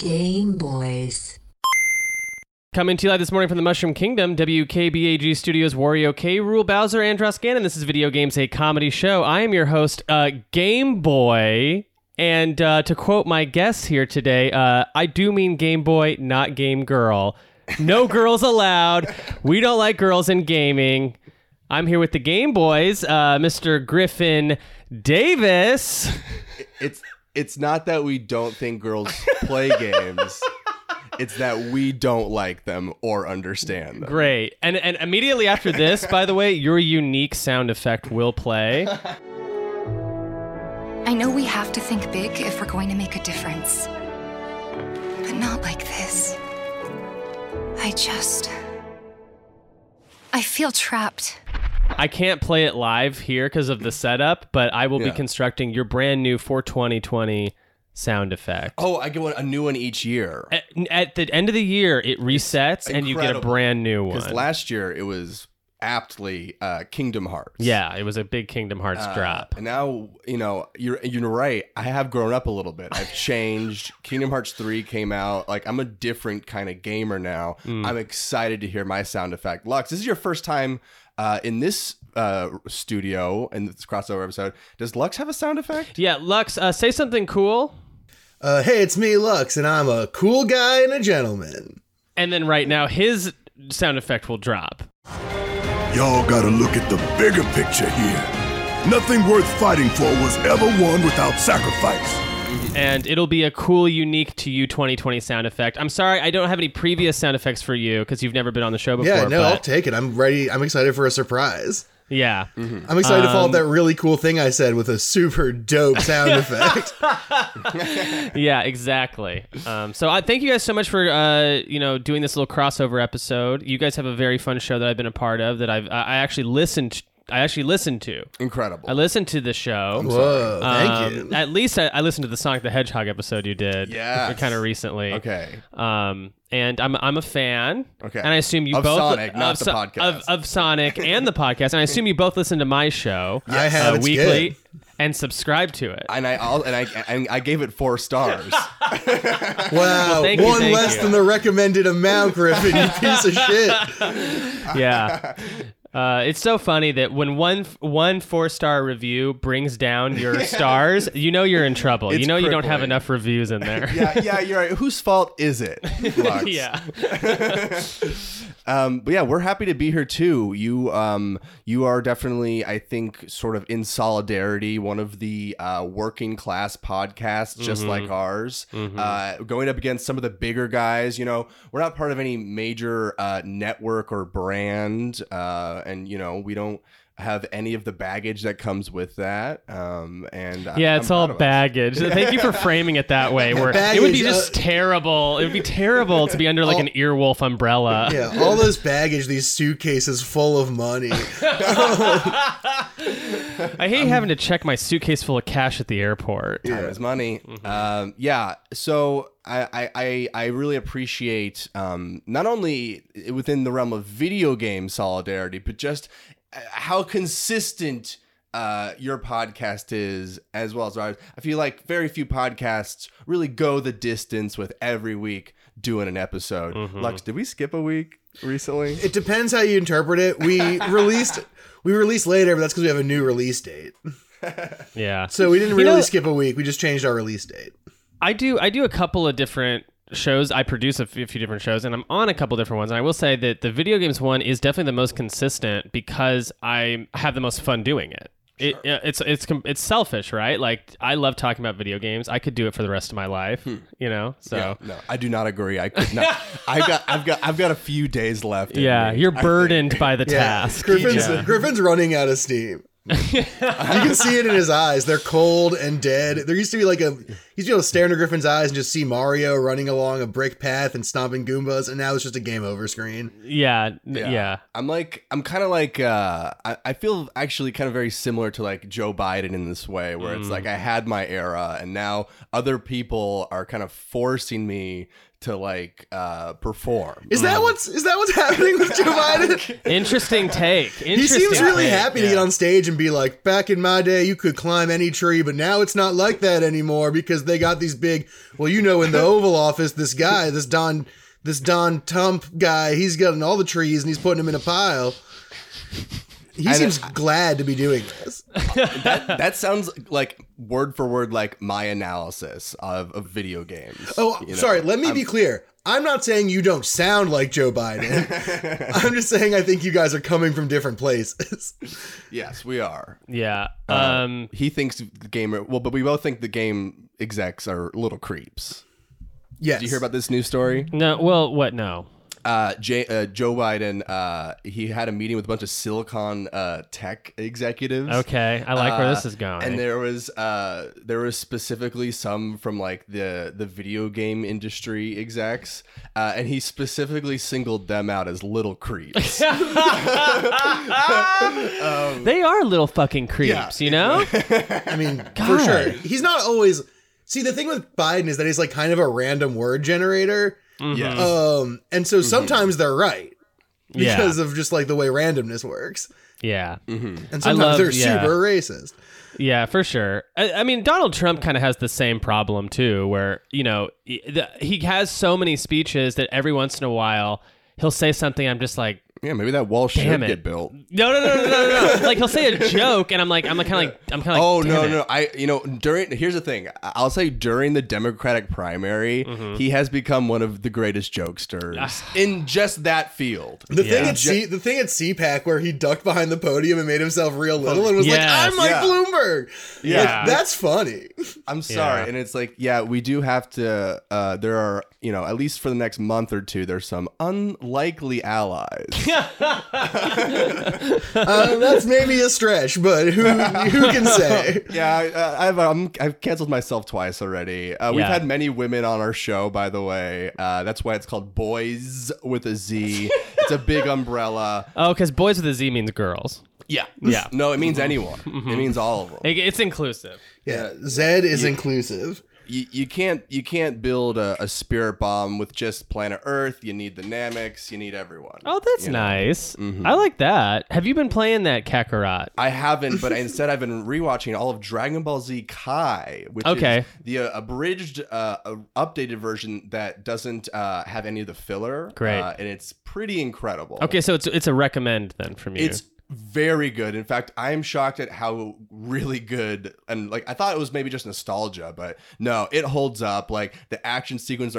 Game Boys. Coming to you live this morning from the Mushroom Kingdom, WKBAG Studios, Wario K. Rool Bowser, Andross Ganon. This is Video Games, a comedy show. I am your host, uh, Game Boy. And uh, to quote my guest here today, uh, I do mean Game Boy, not Game Girl. No girls allowed. We don't like girls in gaming. I'm here with the Game Boys, uh, Mr. Griffin Davis. It's it's not that we don't think girls play games. It's that we don't like them or understand them. Great. And and immediately after this, by the way, your unique sound effect will play. I know we have to think big if we're going to make a difference. But not like this. I just. I feel trapped. I can't play it live here because of the setup, but I will be constructing your brand new for 2020 sound effect. Oh, I get one, a new one each year. At, at the end of the year, it resets and you get a brand new one. Because last year it was aptly uh, Kingdom Hearts. yeah, it was a big Kingdom Hearts Uh, drop. And now, you know, you're you're right. I have grown up a little bit. I've changed. Kingdom Hearts 3 came out. Like I'm a different kind of gamer now. Mm. I'm excited to hear my sound effect. Lux, this is your first time uh, in this uh, studio in this crossover episode. Does Lux have a sound effect? Yeah, Lux, uh, say something cool. Uh, hey, it's me, Lux, and I'm a cool guy and a gentleman. And then right now, his sound effect will drop. Y'all gotta look at the bigger picture here. Nothing worth fighting for was ever won without sacrifice. And it'll be a cool, unique to you 2020 sound effect. I'm sorry, I don't have any previous sound effects for you because you've never been on the show before. Yeah, no, I'll take it. I'm ready. I'm excited for a surprise. yeah. I'm excited to follow up that really cool thing I said with a super dope sound effect. yeah, exactly. Um, so I thank you guys so much for uh, you know doing this little crossover episode. You guys have a very fun show that I've been a part of that I've I I actually listened. I actually listened to. Incredible. I listened to the show. Whoa, thank Um, you. At least I, I listened to the Sonic the Hedgehog episode you did. Yeah. kind of recently. okay. Um, and I'm I'm a fan. Okay. And I assume you Of both Sonic, not of the So- podcast. of, of Sonic and the podcast. And I assume you both listen to my show. I have, uh, it's weekly good. and subscribe to it. And I I'll, and I and I gave it four stars. Wow, thank you, one thank less you. than the recommended amount, Griffin. You piece of shit. yeah. Uh, it's so funny that when one one four star review brings down your stars, you know you're in trouble. you It's know you don't have enough reviews in there. yeah, yeah, you're right. Whose fault is it? Yeah. Um, but yeah, we're happy to be here too. You, um, you are definitely, I think, sort of in solidarity, one of the uh, working class podcasts, just like ours, uh, going up against some of the bigger guys. You know, we're not part of any major uh, network or brand, uh, and you know, we don't have any of the baggage that comes with that. Um, and I- Yeah, I'm it's all proud of baggage. Thank you for framing it that way. Where it would be just uh, terrible. It would be terrible to be under like all- an earwolf umbrella. Yeah, all this baggage, these suitcases full of money. I hate having to check my suitcase full of cash at the airport. time is money. Um, yeah. So I, I, I, I really appreciate um, not only within the realm of video game solidarity, but just how consistent uh, your podcast is as well as ours. I feel like very few podcasts really go the distance with every week doing an episode. Lux, did we skip a week recently? It depends how you interpret it. We released we released later, but that's because we have a new release date. Yeah. So we didn't You really know- skip a week. We just changed our release date. I do I do a couple of different shows. I produce a few, few different shows, and I'm on a couple different ones. And I will say that the video games one is definitely the most consistent because I have the most fun doing it. It, it's it's it's selfish, right? Like I love talking about video games. I could do it for the rest of my life, hmm. you know. So Yeah, no, I do not agree. I could not. I got, I've got, I've got a few days left. yeah, me, you're burdened by the task. Griffin's Yeah. Griffin's running out of steam. You can see it in his eyes. They're cold and dead. There used to be like a you used to be able to stare into Griffin's eyes and just see Mario running along a brick path and stomping Goombas, and now it's just a game over screen. Yeah, n- yeah. I'm like I'm kind of like uh I, I feel actually kind of very similar to like Joe Biden in this way where it's like I had my era and now other people are kind of forcing me to like uh perform. Is that what's is that what's happening with Joe Biden? Interesting take. He seems really take. happy to Yeah. get on stage and be like, back in my day, you could climb any tree, but now it's not like that anymore because they got these big. Well, you know, in the Oval Office, this guy, this Don, this Don Tump guy, he's gotten all the trees and he's putting them in a pile. He And seems I- glad to be doing this. that sounds like word for word like my analysis of, of video games. Oh, you know? sorry. Let me be clear. I'm not saying you don't sound like Joe Biden. I'm just saying I think you guys are coming from different places. Yes, we are. Yeah. Uh, Um. he thinks the gamer well, but we both think the game execs are little creeps. yes. Did you hear about this news story? No. Well, what? No. Uh, J- uh, Joe Biden, uh, he had a meeting with a bunch of Silicon uh, tech executives. Okay. I like where Uh, this is going. And there was uh there was specifically some from like the the video game industry execs, uh, and he specifically singled them out as little creeps. they are little fucking creeps. You know. I mean, for God. sure. He's not always. See, the thing with Biden is that he's like kind of a random word generator. Yes. Um, and so sometimes they're right Yeah. because of just like the way randomness works. yeah. And sometimes love- they're yeah. super racist. Yeah, for sure. I, I mean, Donald Trump kind of has the same problem too, where you know he, the, he has so many speeches that every once in a while he'll say something. I'm just like, yeah, maybe that wall should Damn it. get built. no, no, no, no, no, no. no. like he'll say a joke, and I'm like, I'm like, kind of like, I'm kind of like, Oh damn no it. no I you know during here's the thing I'll say during the Democratic primary Mm-hmm. he has become one of the greatest jokesters in just that field. The thing Yeah. at C, the thing at CPAC where he ducked behind the podium and made himself real little and was Yes. like, "I'm like Yeah. Bloomberg." Yeah. Like, that's funny. I'm sorry, Yeah. and it's like, yeah, we do have to. Uh, there are, you know, at least for the next month or two, there's some unlikely allies. Uh, that's maybe a stretch, but who who can say? yeah, I, uh, I've um, I've canceled myself twice already. Uh, we've Yeah. had many women on our show, by the way. Uh, that's why it's called Boys with a Z. it's a big umbrella. Oh, because boys with a Z means girls. Yeah, Yeah. No, it means anyone. It means all of them. It- it's inclusive. Yeah, Zed is inclusive. You, you can't you can't build a, a spirit bomb with just planet Earth. You need the Nameks. You need everyone. Oh, that's you know? nice. Mm-hmm. I like that. Have you been playing that Kakarot? I haven't, but instead I've been rewatching all of Dragon Ball Z Kai, which Okay. is the uh, abridged, uh, uh, updated version that doesn't uh, have any of the filler. Great. uh, and it's pretty incredible. Okay, so it's it's a recommend then from you. It's very good. In fact, I am shocked at how really good and like I thought it was maybe just nostalgia, but no, it holds up. Like the action sequences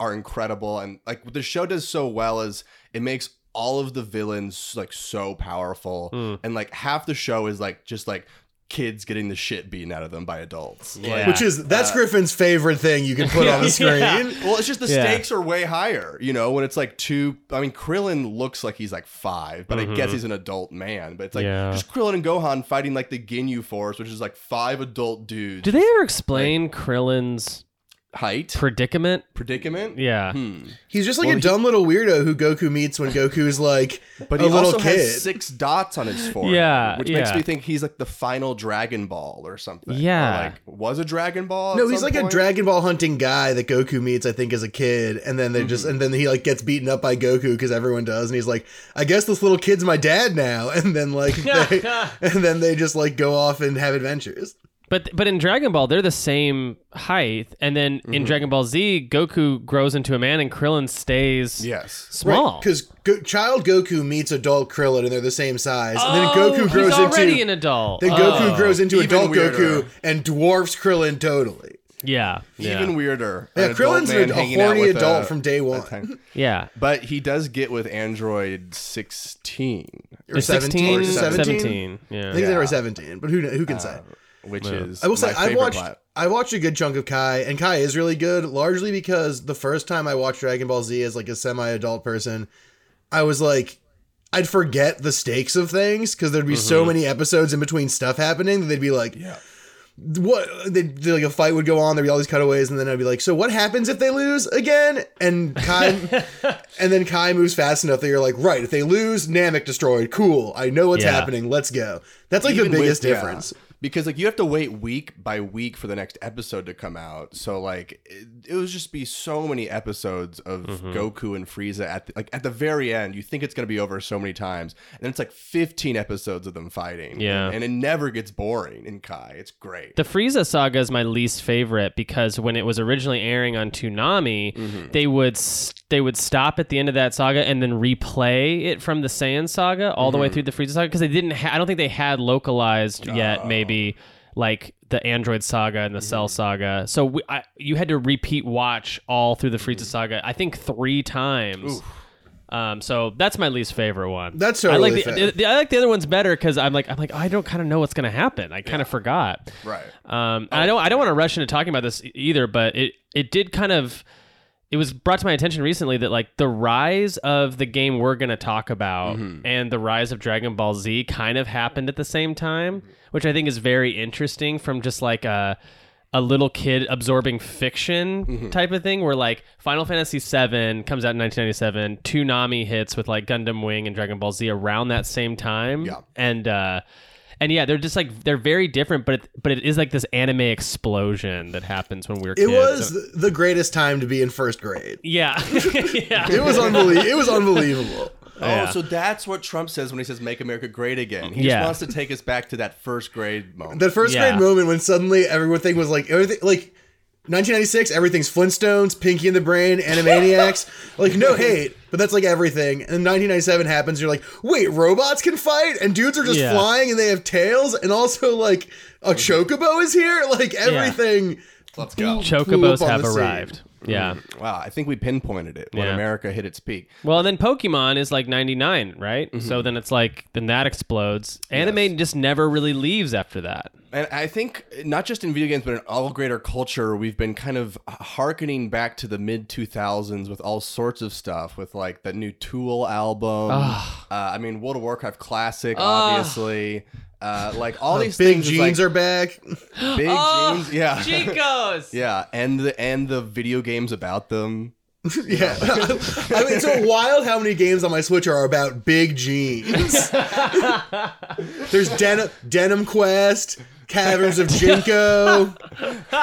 are, are incredible, and like what the show does so well is it makes all of the villains like so powerful, Hmm. and like half the show is like just like kids getting the shit beaten out of them by adults. Like, Which is that's Griffin's favorite thing you can put on the screen. Yeah. well, it's just the Yeah. stakes are way higher, you know, when it's like two. I mean, Krillin looks like he's like five, but I guess he's an adult man. But it's like Mm-hmm. Yeah. just Krillin and Gohan fighting like the Ginyu Force, which is like five adult dudes. Do they ever explain Krillin's height predicament? predicament? Yeah. Hmm. He's just like Well, a he- dumb little weirdo who Goku meets when Goku's like But a he little also kid. has six dots on his forehead, Yeah, which makes yeah. me think he's like the final Dragon Ball or something. Or, Yeah. like was a Dragon Ball. no, he's some like a point? Dragon Ball hunting guy that Goku meets, I think, as a kid, and then they just and then he like gets beaten up by Goku because everyone does, and he's like, I guess this little kid's my dad now, and then like they, and then they just like go off and have adventures. But but in Dragon Ball they're the same height, and then Mm-hmm. in Dragon Ball Z Goku grows into a man and Krillin stays Yes. small. because Go- child Goku meets adult Krillin, and they're the same size, and then Oh, Goku grows he's already into an adult. then Oh. Goku grows into Even adult weirder. Goku and dwarfs Krillin totally. Yeah. Yeah. Even weirder. Yeah, An adult Krillin's man a, a hanging out horny with adult a- from day a one. tank. yeah. But he does get with Android 16, Or 16, 17? 17. Yeah. I think they were 17, but who kn- who can say? Which is I will say my I favorite watched plat- I watched a good chunk of Kai, and Kai is really good, largely because the first time I watched Dragon Ball Z as like a semi-adult person, I was like, I'd forget the stakes of things because there'd be so mm-hmm. many episodes in between stuff happening that they'd be like, Yeah. what? They'd, they'd- like a fight would go on, there'd be all these cutaways, and then I'd be like, so what happens if they lose again? And Kai, and then Kai moves fast enough that you're like, right, if they lose, Namek destroyed, cool, I know what's Yeah. happening, let's go. That's like Even the with- biggest yeah. Because like you have to wait week by week for the next episode to come out. So like it, it would just be so many episodes of Mm-hmm. Goku and Frieza at the, like at the very end. You think it's gonna be over so many times, and then it's like 15 episodes of them fighting. Yeah. and, it never gets boring in Kai. It's great. The Frieza saga is my least favorite because when it was originally airing on Toonami, Mm-hmm. they would they would stop at the end of that saga and then replay it from the Saiyan saga all the way Mm-hmm. through the Frieza saga because they didn't. Ha- I don't think they had localized yet. Maybe like the Android saga and the Cell Mm-hmm. saga. So we, I, you had to repeat watch all through the Frieza Mm-hmm. saga. I think three times. Um, so that's my least favorite one. That's I like totally the, the, I like the other ones better because I'm like I'm like I don't kind of know what's gonna happen. I kind of forgot. Right. Um, and I don't I don't want to rush into talking about this either, but it it did kind of it was brought to my attention recently that like the rise of the game we're going to talk about and the rise of Dragon Ball Z kind of happened at the same time, which I think is very interesting from just like a a little kid absorbing fiction type of thing where like Final Fantasy VII comes out in 1997, Toonami hits with like Gundam Wing and Dragon Ball Z around that same time. Yeah. And uh and yeah, they're just like they're very different, but it, but it is like this anime explosion that happens when we were It kids. was the greatest time to be in first grade. yeah, yeah. It was unbelievable. it was unbelievable. Oh, Yeah. so that's what Trump says when he says "Make America Great Again." He Yeah. just wants to take us back to that first grade moment. That first Yeah. grade moment when suddenly everything was like everything like 1996, everything's Flintstones, Pinky and the Brain, Animaniacs. like no hate, but that's like everything. And 1997 happens. You're like, wait, robots can fight, and dudes are just Yeah. flying, and they have tails, and also like a mm-hmm. chocobo is here. Like everything. Let's go. blew Chocobos have arrived. scene. Yeah. Wow, I think we pinpointed it when Yeah. America hit its peak. Well, and then Pokemon is like 99, right? Mm-hmm. So then it's like then that explodes. Anime just never really leaves after that. And I think not just in video games, but in all greater culture, we've been kind of harkening back to the mid 2000s with all sorts of stuff, with like the new Tool album. Uh, I mean, World of Warcraft Classic, obviously. Uh, like all these Big things, jeans like, are back. big jeans, yeah, Chicos. yeah, and the and the video games about them. yeah. I mean, it's so wild how many games on my Switch are about big jeans. There's Denim, Denim Quest, Caverns of Jinko,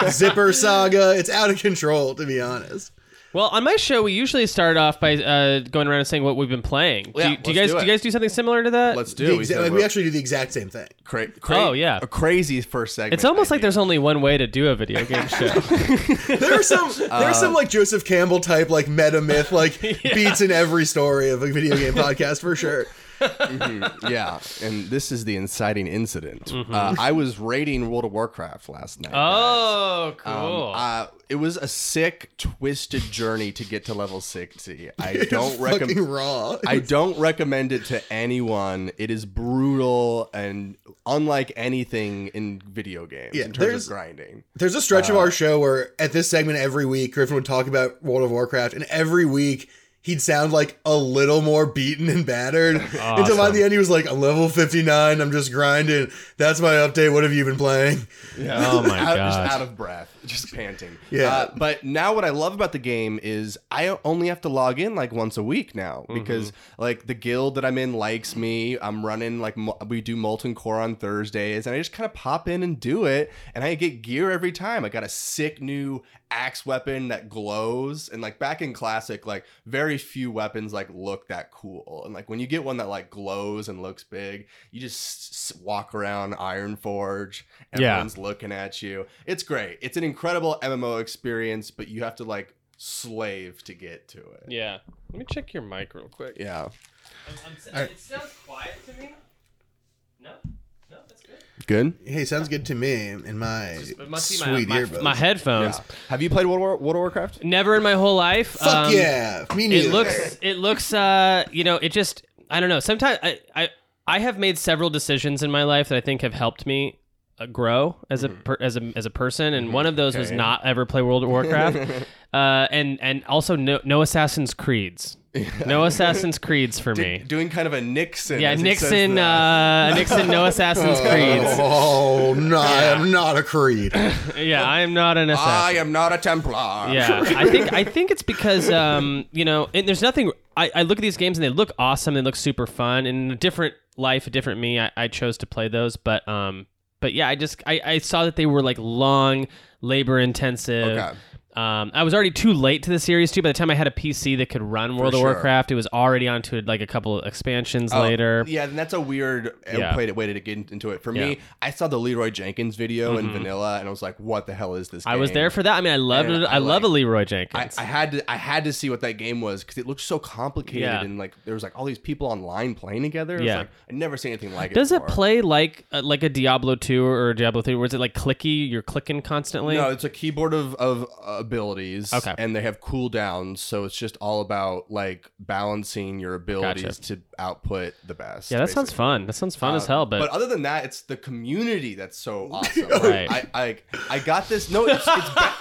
Zipper Saga. It's out of control, to be honest. Well, on my show, we usually start off by uh, going around and saying what we've been playing. Yeah, do, you, do you guys do do, you guys do something similar to that? Let's The do. We exa- said like, we're actually do the exact same thing. cra- cra- Oh, yeah. a crazy first segment. It's almost like maybe. there's only one way to do a video game show. There are some, there are some like Joseph Campbell type like meta myth like beats in every story of a video game podcast for sure. Yeah, and this is the inciting incident. Mm-hmm. Uh, I was raiding World of Warcraft last night. oh, guys. Um, cool. uh, it was a sick, twisted journey to get to level sixty. I don't recommend. raw. I don't recommend it to anyone. It is brutal and unlike anything in video games Yeah, in terms there's- of grinding. There's a stretch of Uh, our show where at this segment every week Griffin would talk about World of Warcraft, and every week he'd sound like a little more beaten and battered. Until by the end he was like, "I'm level 59. I'm just grinding. That's my update. What have you been playing?" oh my out, just god. out of breath, just panting. Yeah. Uh, but now what I love about the game is I only have to log in like once a week now because like the guild that I'm in likes me. I'm running like mo- we do Molten Core on Thursdays, and I just kind of pop in and do it, and I get gear every time. I got a sick new axe weapon that glows, and like back in Classic, like very few weapons like look that cool, and like when you get one that like glows and looks big, you just s- walk around Ironforge. Yeah. Everyone's looking at you. It's great. It's an incredible MMO experience, but you have to like slave to get to it. yeah. Let me check your mic real quick. Yeah. It sounds quiet to me. No, no, that's good. Good. Hey, sounds good to me. In my It must sweet my, my, earbuds. my headphones. Yeah. Have you played World of, War- World of Warcraft? Never in my whole life. Fuck um, yeah, me neither. It looks. It looks. Uh, you know, it just. I don't know. Sometimes I, I, I have made several decisions in my life that I think have helped me grow as a per, as a as a person, and one of those was not ever play World of Warcraft, uh, and and also no no Assassin's Creeds, no Assassin's Creeds for me. Doing kind of a Nixon. Yeah, as he says Nixon, uh, Nixon, no Assassin's Creeds. Oh no, I am not a creed. Yeah, I am not an assassin. I am not a Templar. Yeah, I think I think it's because um, you know, and there's nothing. I, I look at these games and they look awesome. They look super fun. And in a different life, a different me, I, I chose to play those. But um, but yeah, I just I, I saw that they were like long, labor intensive. Okay. Um, I was already too late to the series too. By the time I had a PC that could run World of sure. Warcraft, it was already onto like a couple of expansions Oh, later. Yeah, and that's a weird uh, Yeah. way to, get into it. For Yeah. Mm-hmm. me, I saw the Leroy Jenkins video in Vanilla, and I was like, "What the hell is this?" I was there for that. I mean, I loved And it. I, I love a Leroy Jenkins. I had to I had to see what that game was because it looked so complicated Yeah. and like there was like all these people online playing together. Yeah. like I never seen anything like Does it. Does it play like uh, like a Diablo two or a Diablo three? Was it like clicky? You're clicking constantly. No, it's a keyboard of, of abilities. Okay. And they have cooldowns, so it's just all about like balancing your abilities to output the best. yeah, that sounds fun. That sounds fun as Uh, hell. But, other than that, it's the community that's so awesome. Right. I, I I got this. No, it's, it's ba-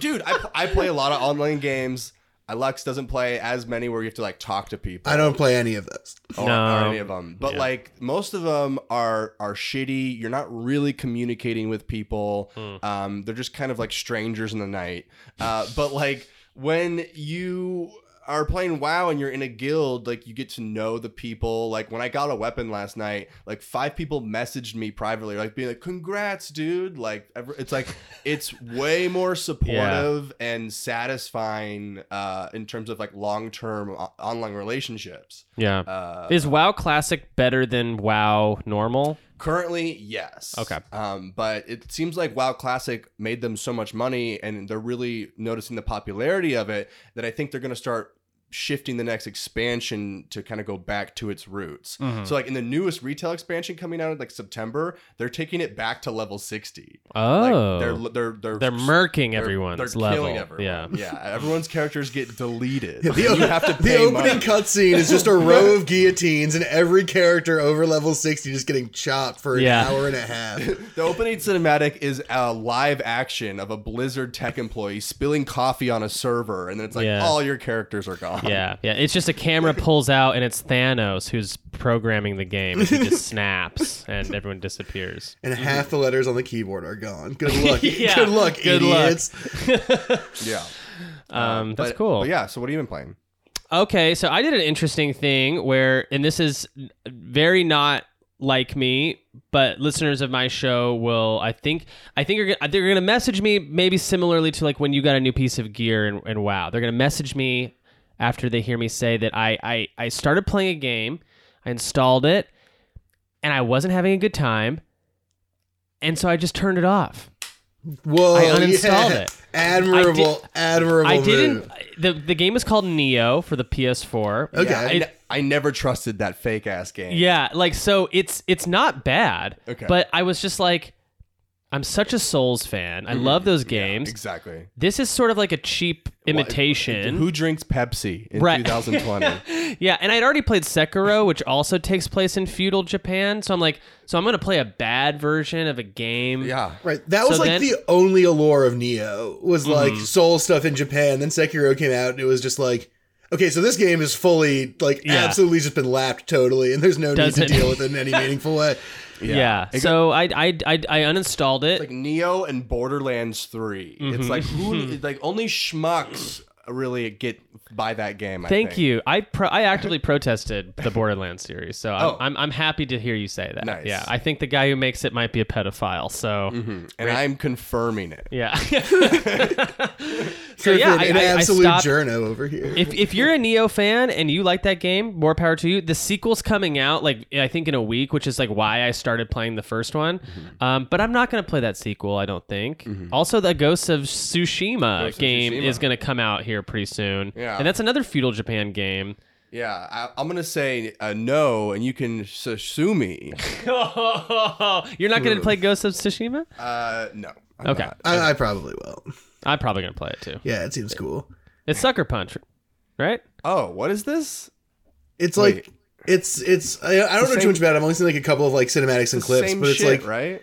dude. I, I play a lot of online games. Lux doesn't play as many where you have to like talk to people. I don't play any of those. or, No. or any of them. But Yeah. like most of them are are shitty. You're not really communicating with people. Hmm. Um, they're just kind of like strangers in the night. Uh, but like when you are playing WoW and you're in a guild, like you get to know the people. Like when I got a weapon last night, like five people messaged me privately, like being like, "Congrats, dude!" Like it's like it's way more supportive and satisfying uh, in terms of like long term online relationships. yeah, Uh, is WoW Classic better than WoW Normal? Currently, yes. Okay. Um, but it seems like WoW Classic made them so much money, and they're really noticing the popularity of it that I think they're going to start shifting the next expansion to kind of go back to its roots. Mm-hmm. So, like in the newest retail expansion coming out in like September, they're taking it back to level sixty. Oh, Like they're they're they're they're murking they're- everyone's they're level. killing everyone. Yeah. yeah. Everyone's characters get deleted. The, and you have to the opening cutscene is just a row of guillotines and every character over level 60 just getting chopped for an Yeah. hour and a half. The opening cinematic is a live action of a Blizzard tech employee spilling coffee on a server, and then it's like Yeah. all your characters are gone. Yeah, yeah. It's just a camera pulls out and it's Thanos who's programming the game. and He just snaps and everyone disappears. And half the letters on the keyboard are gone. Good luck. Yeah. Good luck, Good luck. yeah. Um, that's But- cool. But yeah. So what have you been playing? Okay, so I did an interesting thing where, and this is very not like me, but listeners of my show will, I think, I think you're, they're gonna message me maybe similarly to like when you got a new piece of gear and, and wow, they're gonna message me after they hear me say that I, I I started playing a game, I installed it, and I wasn't having a good time, and so I just turned it off. Whoa. I uninstalled yeah. it. Admirable. admirable. I didn't. move. The the game is called Nioh for the PS4. Okay. Yeah, I, It- I never trusted that fake ass game. Yeah, like so it's it's not bad. Okay. But I was just like I'm such a Souls fan. I love those games. Exactly. This is sort of like a cheap imitation. Who drinks Pepsi in Right. 2020? yeah, and I'd already played Sekiro, which also takes place in feudal Japan. So I'm like, so I'm gonna play a bad version of a game. yeah. Right. That was So like then- the only allure of Nioh was like Mm-hmm. soul stuff in Japan. Then Sekiro came out and it was just like, okay, so this game is fully like Yeah. absolutely just been lapped totally, and there's no need Doesn't- to deal with it in any meaningful way. Yeah. It So I, I I I uninstalled it. like Nioh and Borderlands 3. Mm-hmm. It's like who like only schmucks really get by that game. I Thank think. you. I pro- I actively protested the Borderlands series, so I'm, Oh. I'm I'm happy to hear you say that. Nice. Yeah, I think the guy who makes it might be a pedophile. So And I'm confirming it. yeah. so yeah, I, an I, I absolute stopped. journo over here. If, if you're a Nioh fan and you like that game, more power to you. The sequel's coming out like I think in a week, which is like why I started playing the first one. Mm-hmm. Um, but I'm not going to play that sequel. I don't think. Also, the Ghosts of Tsushima Ghost of game Tsushima. is going to come out here pretty soon. Yeah. And that's another feudal Japan game. Yeah, I, I'm gonna say uh, no, and you can sue me. You're not going to play Ghost of Tsushima? Uh, no. I'm Okay. I, I probably will. I'm probably going to play it too. Yeah, it seems cool. It's Sucker Punch, right? Oh, what is this? It's Wait. like it's it's I, I don't know same- too much about it. I've only seen like a couple of like cinematics and clips, Same but it's shit, like right?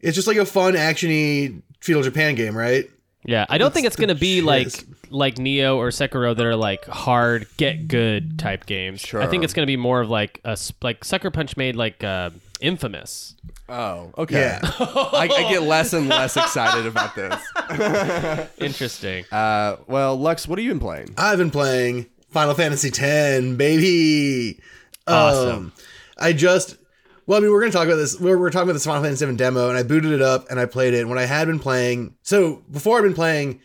it's just like a fun actiony feudal Japan game, right? Yeah, I don't think it's going to be like shiz. Like Nioh or Sekiro that are like hard get good type games. I think it's going to be more of like a like Sucker Punch made like uh, Infamous. Oh, okay. Yeah. I, I get less and less excited about this. Interesting. Uh, well, Lux, what have you been playing? I've been playing Final Fantasy X, baby. Awesome. Um, I just Well, I mean, we're going to talk about this. We're, we're talking about this Final Fantasy VII demo, and I booted it up and I played it. And when I had been playing, so before I'd been playing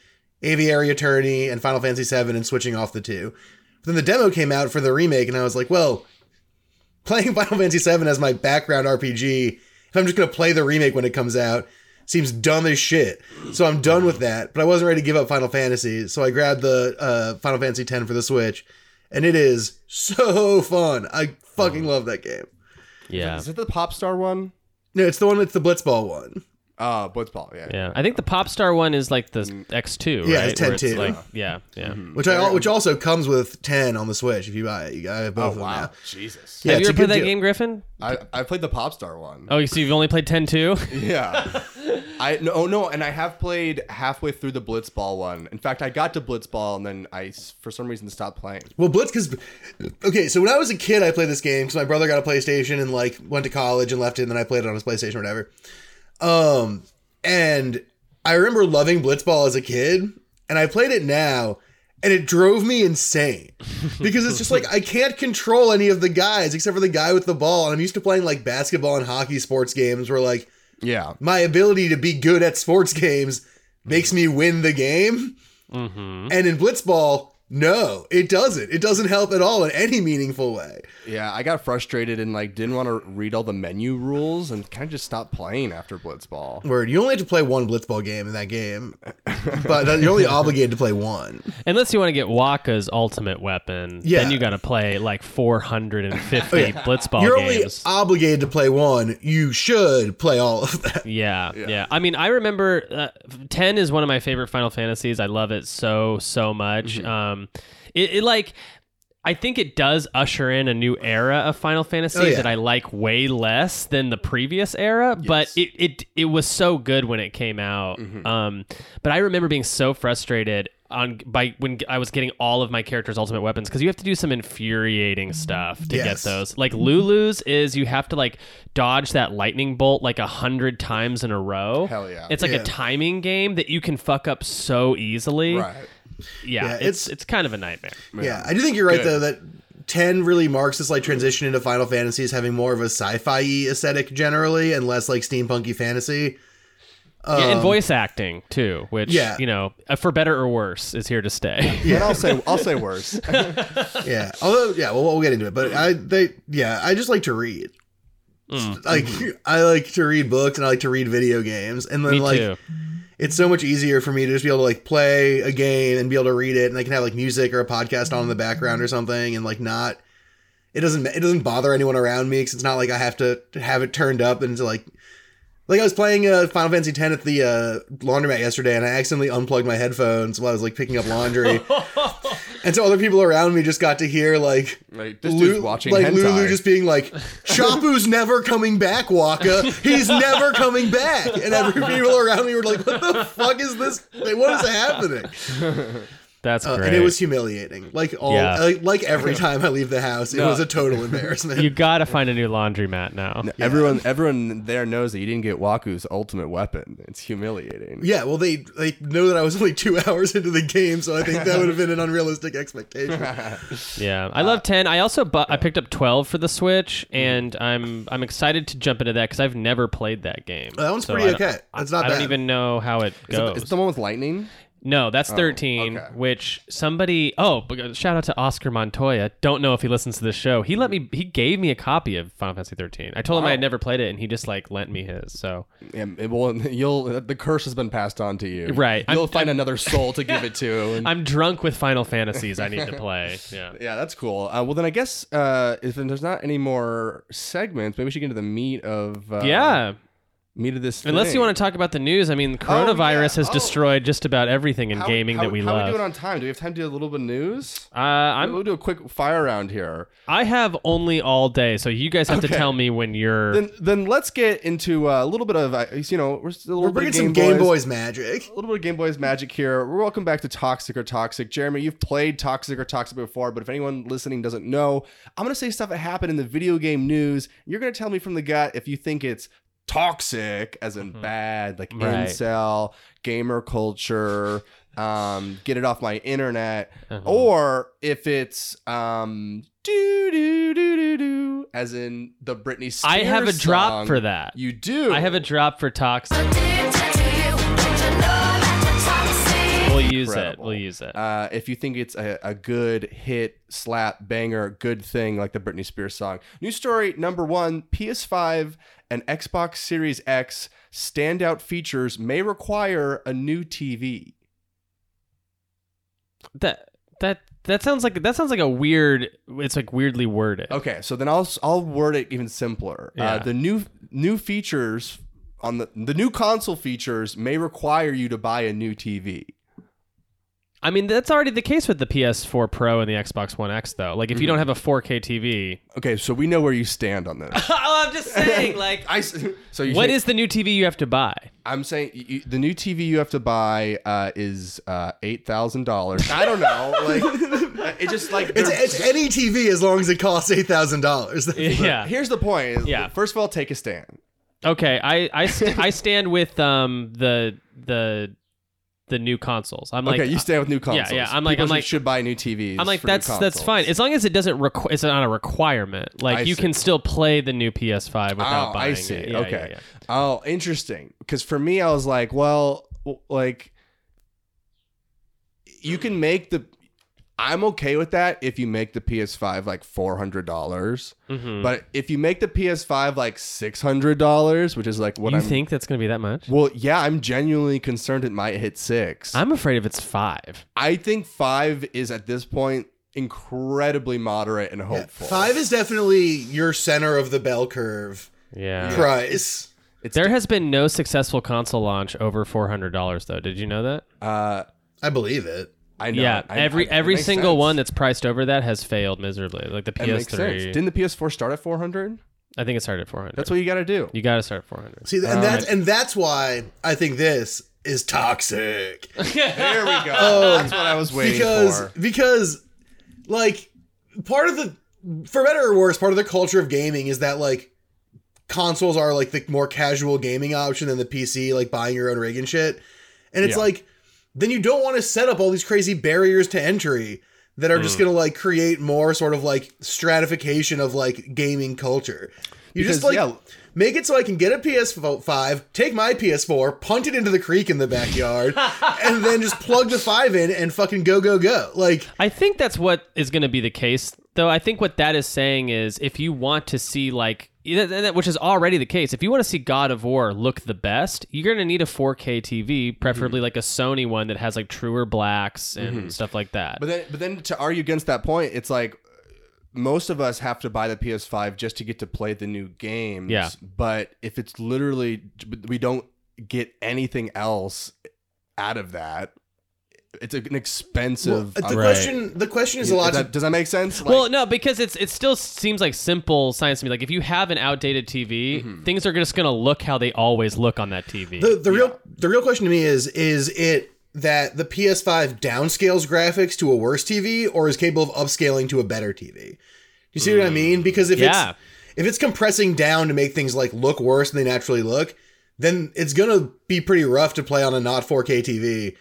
Aviary Attorney and Final Fantasy VII and switching off the two. But then the demo came out for the remake, and I was like, well, playing Final Fantasy VII as my background RPG, if I'm just going to play the remake when it comes out, seems dumb as shit. So I'm done with that. But I wasn't ready to give up Final Fantasy, so I grabbed the uh, Final Fantasy X for the Switch, and it is so fun. I fucking love that game. Yeah. Is it the pop star one? No, it's the one with the Blitzball one. Uh, Blitzball. Yeah. Yeah, I think the pop star one is like the X2, Yeah, right? it's Where 10-2. like, yeah, yeah. Which I which also comes with ten on the Switch if you buy it. You got both Oh of them wow, now. Jesus. Yeah, Have you it's a ever played good that deal. game, Griffin? I I played the pop star one. Oh, so you've only played 10 too? Yeah. I no oh, no, and I have played halfway through the Blitzball one. In fact, I got to Blitzball and then I s- for some reason stopped playing. Well, Blitz, because okay, so when I was a kid, I played this game because my brother got a PlayStation and like went to college and left it, and then I played it on his PlayStation or whatever. Um, and I remember loving Blitzball as a kid, and I played it now, and it drove me insane because it's just like I can't control any of the guys except for the guy with the ball, and I'm used to playing like basketball and hockey sports games where like Yeah. my ability to be good at sports games makes me win the game. mm-hmm. And in Blitzball, no, it doesn't. It doesn't help at all in any meaningful way. Yeah, I got frustrated and like didn't want to read all the menu rules and kind of just stopped playing after Blitzball. Word, you only have to play one Blitzball game in that game, but you're only obligated to play one. Unless you want to get Wakka's ultimate weapon, Yeah. then you got to play like 450 Blitzball you're only games. obligated to play one. You should play all of them. Yeah, yeah, I mean, I remember uh, ten is one of my favorite Final Fantasies. I love it so so much. Mm-hmm. Um, it, it like. I think it does usher in a new era of Final Fantasy Oh, yeah. that I like way less than the previous era, but it, it it was so good when it came out. Mm-hmm. Um, but I remember being so frustrated on by when I was getting all of my characters' ultimate weapons because you have to do some infuriating stuff to Yes. get those. Like Lulu's is you have to like dodge that lightning bolt like a hundred times in a row. Hell yeah. It's like Yeah. a timing game that you can fuck up so easily. Right. Yeah, Yeah, it's it's- it's kind of a nightmare. Yeah, I do think you're right Good. though that ten really marks this like transition into Final Fantasy as having more of a sci-fi aesthetic generally and less like steampunky fantasy. yeah, and voice acting too, which Um, yeah. you know, uh, for better or worse, is here to stay. But I'll say I'll say worse. Yeah, although yeah, well we'll get into it, but I they yeah I just like to read. Mm. Like I like to read books and I like to read video games, and then Me like too. It's so much easier for me to just be able to like play a game and be able to read it and I can have like music or a podcast on in the background or something and like not it doesn't it doesn't bother anyone around me because it's not like I have to have it turned up and to like like I was playing uh, Final Fantasy X at the uh, laundromat yesterday and I accidentally unplugged my headphones while I was like picking up laundry and so other people around me just got to hear like Like this Lu- dude's watching like hentai. Lulu just being like, "Chappu's never coming back, Wakka. He's never coming back." And every people around me were like, "What the fuck is this? Like, what is happening?" That's Uh, great. and it was humiliating. Like all, Yeah. like, like every time I leave the house, it No. was a total embarrassment. you got to find a new laundromat now. Everyone everyone there knows that you didn't get Wakka's ultimate weapon. It's humiliating. yeah, well, they they know that I was only two hours into the game, so I think that would have been an unrealistic expectation. Yeah, Uh, I love ten. I also bu- I picked up twelve for the Switch, Mm-hmm. and I'm I'm excited to jump into that because I've never played that game. That one's So pretty I don't- okay. It's not I don't even know how it Is it, goes. is it the one with lightning? No, that's thirteen. okay. Which somebody oh, shout out to Oscar Montoya. Don't know if he listens to this show. He let me. He gave me a copy of Final Fantasy thirteen. I told him I had never played it, and he just like lent me his. So Yeah, it will, you'll the curse has been passed on to you. Right. You'll I'm- find another soul to give it to. And, I'm drunk with Final Fantasies. I need to play. Yeah. yeah, that's cool. Uh, well, then I guess uh, if there's not any more segments, maybe we should get into the meat of uh, yeah. Meat of this. Unless thing. you want to talk about the news, I mean, coronavirus has Oh. destroyed just about everything in How- gaming how, that we how love. we doing on time? Do we have time to do a little bit of news? uh, I'm we'll do a quick fire round here. I have only all day, so you guys have to tell me when you're. Then, then let's get into uh, a little bit of uh, you know we're still a We're bringing of some Game Game Boys. Boys magic. A little bit of Game Boys magic here. We're welcome back to Toxic or Toxic. Jeremy, you've played Toxic or Toxic before, but if anyone listening doesn't know, I'm going to say stuff that happened in the video game news. You're going to tell me from the gut if you think it's toxic, as in bad, like Mm-hmm. Right. incel, gamer culture, um, get it off my internet, Uh-huh. or if it's um, do do do do do, as in the Britney Spears. I have a drop for that. You do. I have a drop for toxic. We'll use it. We'll use it. Uh, if you think it's a, a good hit, slap, banger, good thing like the Britney Spears song. News story number one PS5 and Xbox Series X standout features may require a new TV. that that that sounds like that sounds like a weird. It's like weirdly worded. Okay, so then I'll I'll word it even simpler. Yeah. Uh, the new new features on the the new console features may require you to buy a new TV. I mean, that's already the case with the PS4 Pro and the Xbox One X, though. Like, if you don't have a 4K TV, Okay, so we know where you stand on this. oh, I'm just saying, like, I s- so you what say- is the new TV you have to buy? I'm saying you, the new TV you have to buy uh, is uh, eight thousand dollars. I don't know, like it just like It's, they're- it's any TV as long as it costs eight thousand dollars. Yeah. Here's the point. is, Yeah. First of all, take a stand. Okay, I I, st- I stand with um the the the new consoles. I'm like okay, you uh, stand with new consoles. yeah, yeah. I'm like- People I'm like- should buy new TVs. I'm like that's that's fine as long as it doesn't requ- it's not a requirement. Like I you see. can still play the new PS5 without Oh, buying I see. it. Yeah, okay. yeah, yeah. Oh, interesting. Because for me, I was like, well, like you can make the. I'm okay with that if you make the PS5 like four hundred dollars, Mhm. but if you make the PS5 like six hundred dollars, which is like what you I'm. think that's gonna be that much? well, yeah, I'm genuinely concerned it might hit 6 I'm afraid if it's five. I think five is at this point incredibly moderate and hopeful. Five is definitely your center of the bell curve Yeah. price. It's There has been no successful console launch over four hundred dollars though. Did you know that? uh, I believe it. I know. yeah, I- every I- every single sense. one that's priced over that has failed miserably. Like the That makes sense. PS3, Didn't the PS4 start at 400? I think it started at four hundred. That's what you got to do. you got to start at four hundred. See, and that's and that's why I think this is toxic There we go. Um, that's what I was waiting because for. because like part of the for better or worse, part of the culture of gaming is that like consoles are like the more casual gaming option than the PC, like buying your own rig and shit. And it's Yeah. like then you don't want to set up all these crazy barriers to entry that are Mm. just gonna like create more sort of like stratification of like gaming culture. You Because, just like yeah. make it so I can get a PS5, take my PS4, punt it into the creek in the backyard, and then just plug the five in and fucking go go go. Like I think that's what is going to be the case, though. I think what that is saying is if you want to see, like, which is already the case, if you want to see God of War look the best, you're going to need a 4K TV, preferably mm-hmm. like a Sony one that has like truer blacks and mm-hmm. stuff like that. But then, but then to argue against that point, it's like uh, most of us have to buy the PS5 just to get to play the new games. Yeah. But if it's literally we don't get anything else out of that, it's an expensive. the uh, question, the question is a lot. Does that, does that make sense? Like, well, no, because it's it still seems like simple science to me. Like if you have an outdated TV, things are just going to look how they always look on that TV. the the real the real question to me is is it that the PS5 downscales graphics to a worse TV or is capable of upscaling to a better TV? You see what I mean? Because if Yeah. it's if it's compressing down to make things like look worse than they naturally look, then it's gonna be pretty rough to play on a not 4K TV.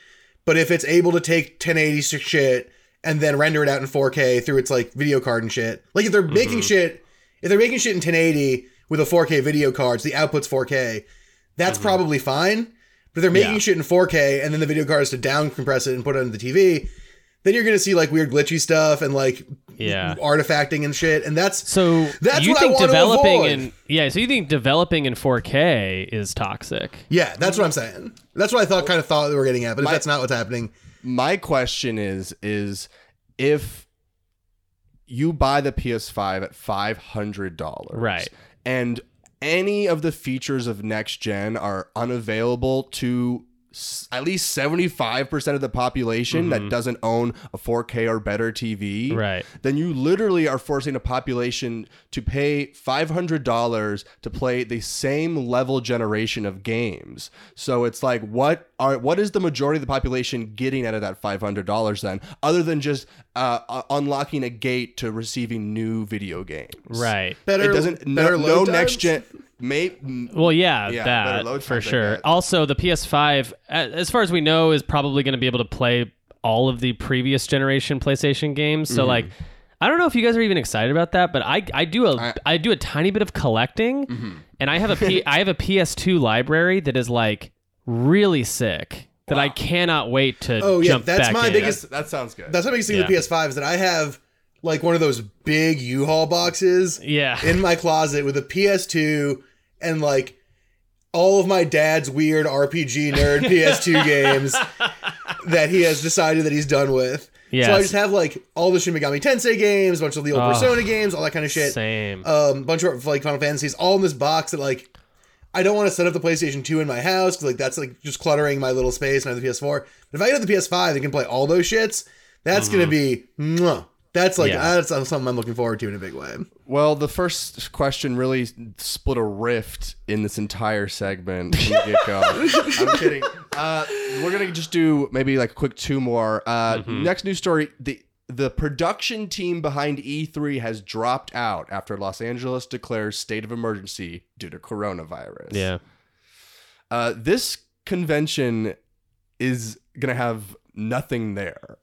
But if it's able to take 1080 shit and then render it out in 4K through its like video card and shit, like if they're making mm-hmm. shit, if they're making shit in 1080 with a 4K video card, so the output's 4K, that's mm-hmm. probably fine. But if they're making Yeah. shit in 4K and then the video card is to down compress it and put it on the TV, then you're gonna see like weird glitchy stuff and like Yeah. artifacting and shit. And that's So That's you what I think want to developing avoid. in yeah, so you think developing in 4K is toxic? yeah, that's what I'm saying. That's what I thought kind of thought we were getting at, but if that's not what's happening, my question is is if you buy the PS5 at five hundred dollars, Right. and any of the features of next gen are unavailable to s- at least seventy five percent of the population that mm-hmm. doesn't own a four K or better TV, Right. Then you literally are forcing a population to pay five hundred dollars to play the same level generation of games. So it's like, what are what is the majority of the population getting out of that five hundred dollars then, other than just uh, uh, unlocking a gate to receiving new video games? Right. better It doesn't no, better no load next times? gen. May Well, yeah, Yeah, that for times, I sure. bet. Also, the PS5, as far as we know, is probably going to be able to play all of the previous generation PlayStation games. Mm-hmm. So, like, I don't know if you guys are even excited about that, but I I do a I, I- do a tiny bit of collecting, Mm-hmm. and I have a P, I have a PS2 library that is like really sick that I cannot wait to Oh, yeah, jump that's back my in. biggest- That's, that sounds good. That's what makes me Yeah. the PS5 is that I have like one of those big U-Haul boxes Yeah. in my closet with a PS2 and like all of my dad's weird RPG nerd PS2 games that he has decided that he's done with. So I just have like all the Shin Megami Tensei games, a bunch of the old Oh. Persona games, all that kind of shit. Same. Um, bunch of like Final Fantasies, all in this box that like I don't want to set up the PlayStation 2 in my house because like that's like just cluttering my little space and I have the PS4. But if I get the PS5 and can play all those shits, that's gonna be mwah. that's like Yeah. that's something I'm looking forward to in a big way. Well, the first question really split a rift in this entire segment from the get go. I'm kidding. Uh, we're gonna just do maybe like a quick two more. Uh, Next news story: the the production team behind E3 has dropped out after Los Angeles declares state of emergency due to coronavirus. yeah. Uh, this convention is gonna have nothing there.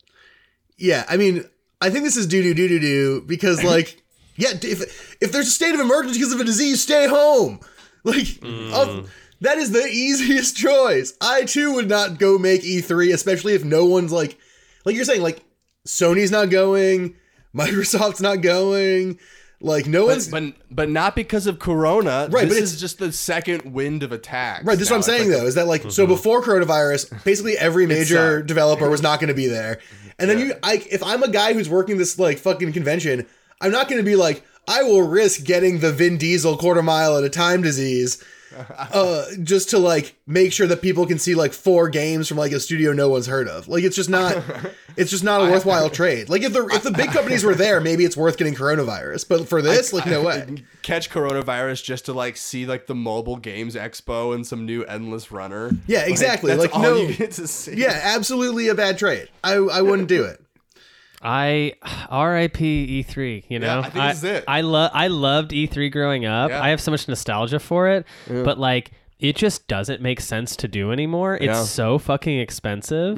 Yeah, I mean, I think this is doo doo doo doo doo because like, yeah, if if there's a state of emergency because of a disease, stay home. Like, I'll- that is the easiest choice. I too would not go make E3, especially if no one's like, like you're saying, like Sony's not going, Microsoft's not going, like no But, one's. but but not because of Corona. Right, This but is it's- just the second wind of attacks. Right, this is what I'm saying like- though, is that like so mm-hmm. before coronavirus, basically every major developer was not going to be there, and then you, I, if I'm a guy who's working this like fucking convention, I'm not going to be like, I will risk getting the Vin Diesel quarter mile at a time disease, uh, just to like make sure that people can see like four games from like a studio no one's heard of. Like it's just not, it's just not a worthwhile trade. Like if the if the big companies were there, maybe it's worth getting coronavirus, but for this, like no way. catch coronavirus just to like see like the mobile games expo and some new endless runner. Yeah, exactly. Like, all no- you get to see. Yeah, absolutely a bad trade. I I wouldn't do it. I R.I.P. E3. You know, yeah, I think this is it. I love I loved E3 growing up. Yeah. I have so much nostalgia for it, but like it just doesn't make sense to do anymore. It's Yeah. Mm-hmm. so fucking expensive.